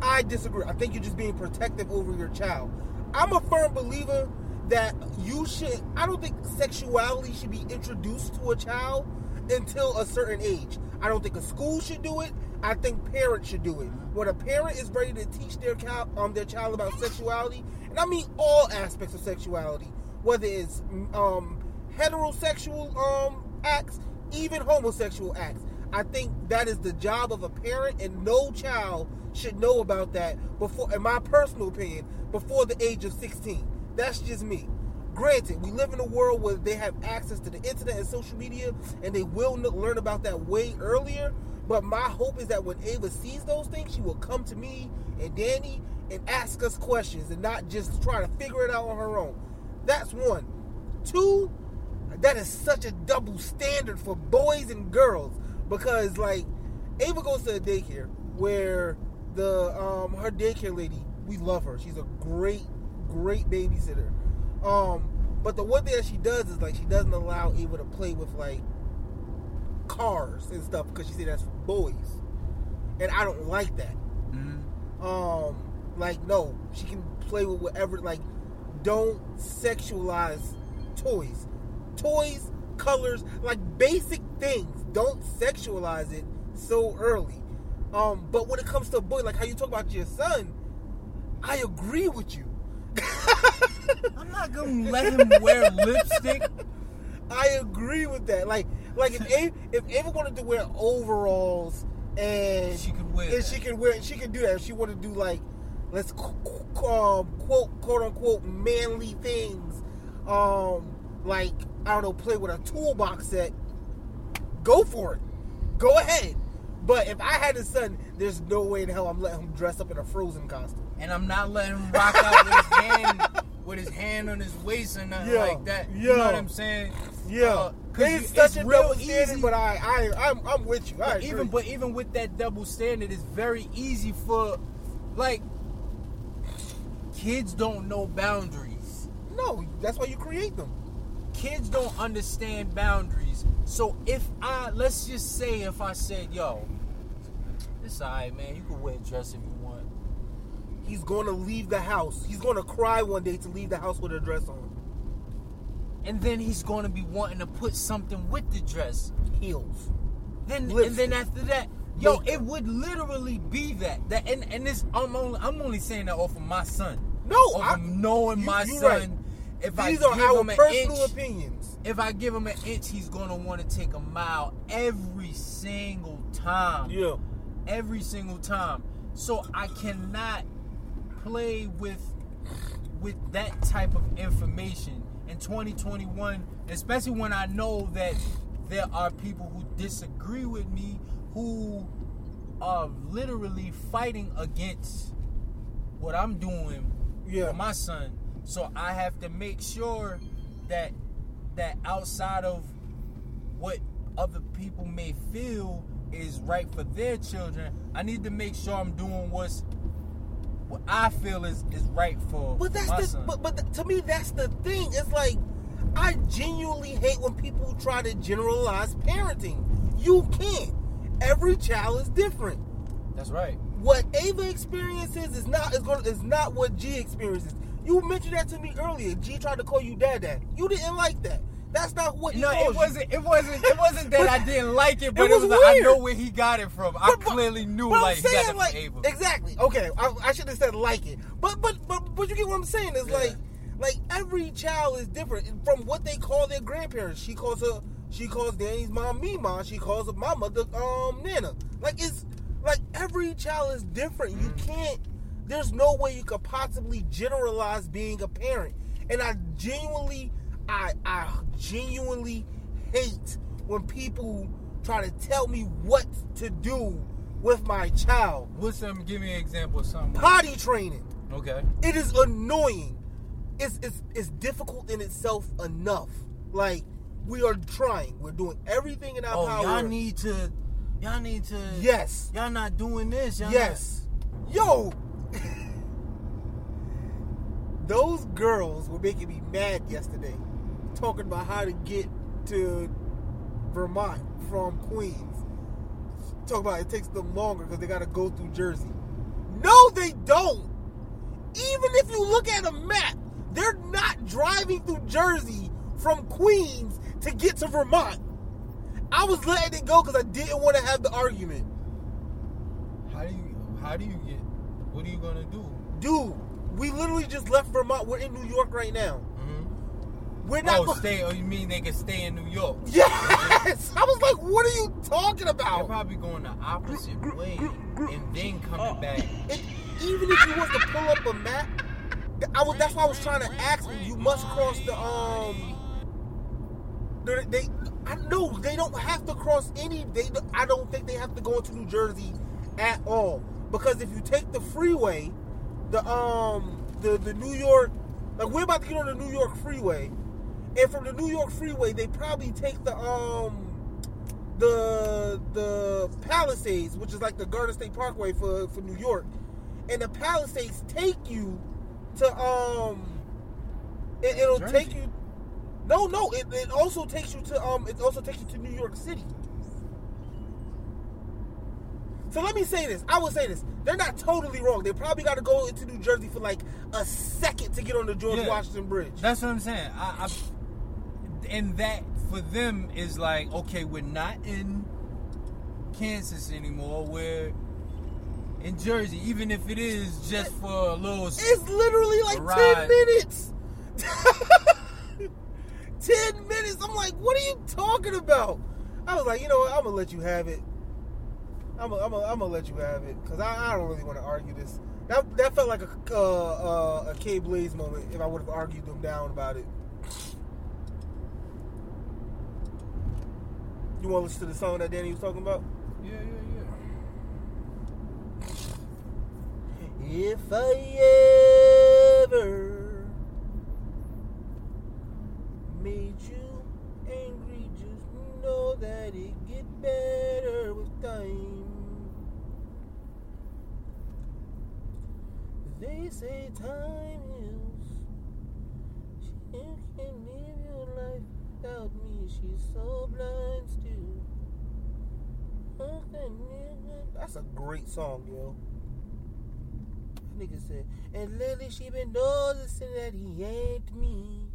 I disagree. I think you're just being protective over your child. I'm a firm believer that you should. I don't think sexuality should be introduced to a child until a certain age. I don't think a school should do it. I think parents should do it. When a parent is ready to teach their child, um, their child about sexuality, and I mean all aspects of sexuality, whether it's um, heterosexual um, acts, even homosexual acts. I think that is the job of a parent, and no child should know about that before, in my personal opinion, before the age of 16. That's just me. Granted, we live in a world where they have access to the internet and social media, and they will learn about that way earlier. But my hope is that when Ava sees those things, she will come to me and Danny and ask us questions and not just try to figure it out on her own. That's one. Two, that is such a double standard for boys and girls because like Ava goes to a daycare where the um her daycare lady, we love her. She's a great, great babysitter. Um, but the one thing that she does is like she doesn't allow Ava to play with like cars and stuff because she said that's for boys, and I don't like that. Mhm. Um, like no, she can play with whatever. Like, don't sexualize toys, toys, colors, like basic things. Don't sexualize it so early. Um, but when it comes to a boy, like how you talk about your son, I agree with you. I'm not gonna let him wear lipstick. I agree with that. Like, like if Ava, if Ava wanted to wear overalls and She could wear and that. she could wear, she can do that. If she wanted to do like, let's um, quote quote unquote manly things, um, like I don't know, play with a toolbox set. Go for it. Go ahead. But if I had a son, there's no way in hell I'm letting him dress up in a Frozen costume. And I'm not letting him rock out with his hand with his hand on his waist or nothing Yeah, like that. Yeah. You know what I'm saying? Yeah, Uh, 'cause it's you- such a real double standard, easy. but I, I, I'm, I'm with you. But even but even with that double standard, it's very easy for like kids don't know boundaries. no, that's why you create them. Kids don't understand boundaries. So if I let's just say if I said, yo, it's alright man, you can wear a dress if you. He's going to leave the house. He's going to cry one day to leave the house with a dress on. And then he's gonna be wanting to put something with the dress. Heels. Then and then after that, yo, it would literally be that. That and and this I'm only I'm only saying that off of my son. No, off I- of knowing you- my you son. right. If I These give our him an personal inch, opinions. if I give him an inch, he's gonna want to take a mile every single time. Yeah. Every single time. So I cannot play with with that type of information in 2021, especially when I know that there are people who disagree with me who are literally fighting against what I'm doing Yeah. for my son. So I have to make sure that that outside of what other people may feel is right for their children, I need to make sure I'm doing what's what I feel is is right for But that's the son. but but th- to me that's the thing. It's like I genuinely hate when people try to generalize parenting. You can't. Every child is different. That's right. What Ava experiences is not is going is not what G experiences. You mentioned that to me earlier. G tried to call you dad dad. You didn't like that. That's not what No, it wasn't. It wasn't. It wasn't that I didn't like it, but it it was was. like, I know where he got it from. I But- but- clearly knew But like I'm he got saying, it like, exactly. Okay, I, I should have said like it, but but but but you get what I'm saying? It's Yeah. like like every child is different from what they call their grandparents. She calls her she calls Danny's mom Mima. She calls her mama the um Nana. Like it's like every child is different. You Mm-hmm. can't. There's no way you could possibly generalize being a parent. And I genuinely, I I genuinely hate when people try to tell me what to do with my child. What's some? Give me an example of something. Potty training. Okay. It is annoying. It's, it's it's difficult in itself enough. Like we are trying. We're doing everything in our Oh, power. y'all need to. Y'all need to. Yes. Y'all not doing this. Y'all Yes. Yo. Those girls were making me mad yesterday, talking about how to get to Vermont from Queens. Talk about it takes them longer because they got to go through Jersey. No, they don't. Even if you look at a map, they're not driving through Jersey from Queens to get to Vermont. I was letting it go because I didn't want to have the argument. How do you? How do you get? What are you gonna do? Dude, we literally just left Vermont. We're in New York right now. We're not. Oh, go- stay. Oh, you mean they can stay in New York? Yes. I was like, what are you talking about? They're probably going the opposite way and then coming back. And even if you was to pull up a map, I was. That's why I was trying to ask you. You must cross the um. They, they I know they don't have to cross any. They I don't think they have to go into New Jersey at all because if you take the freeway, the um the the New York like we're about to get on the New York freeway, and from the New York freeway they probably take the um the the Palisades, which is like the Garden State Parkway for for New York, and the Palisades take you to um it, it'll Jersey. take you. No, no. It, it also takes you to um. It also takes you to New York City. So let me say this. I will say this. They're not totally wrong. They probably got to go into New Jersey for like a second to get on the George Yeah. Washington Bridge. That's what I'm saying. I, I, and that for them is like, okay, we're not in Kansas anymore. We're in Jersey, even if it is just for a little. It's literally like ten minutes. ten minutes. I'm like, what are you talking about? I was like, you know what? I'm gonna let you have it. I'm gonna, I'm gonna, I'm gonna let you have it because I, I don't really want to argue this. That that felt like a uh, uh, a K Blaze moment if I would have argued them down about it. You want to listen to the song that Danny was talking about? Yeah, yeah, yeah. If I ever made you angry, just know that it get better with time. They say time heals. You can live your life without me. She's so blind still. That's a great song, yo. Nigga said, and lately she been noticing that he ain't me.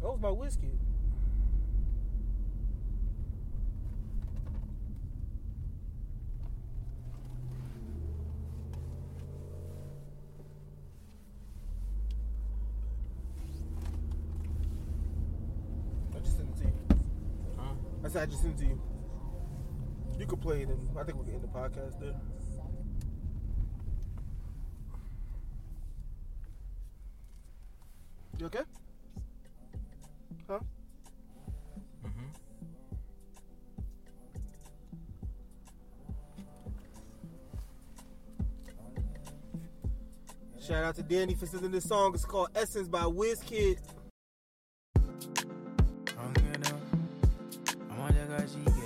That was my whiskey. I just sent it to you. yeah. I just it to you. You could play it, and I think we can end the podcast there. You okay? Huh? Mm-hmm. Shout out to Danny for sending this song. It's called Essence by WizKid. Said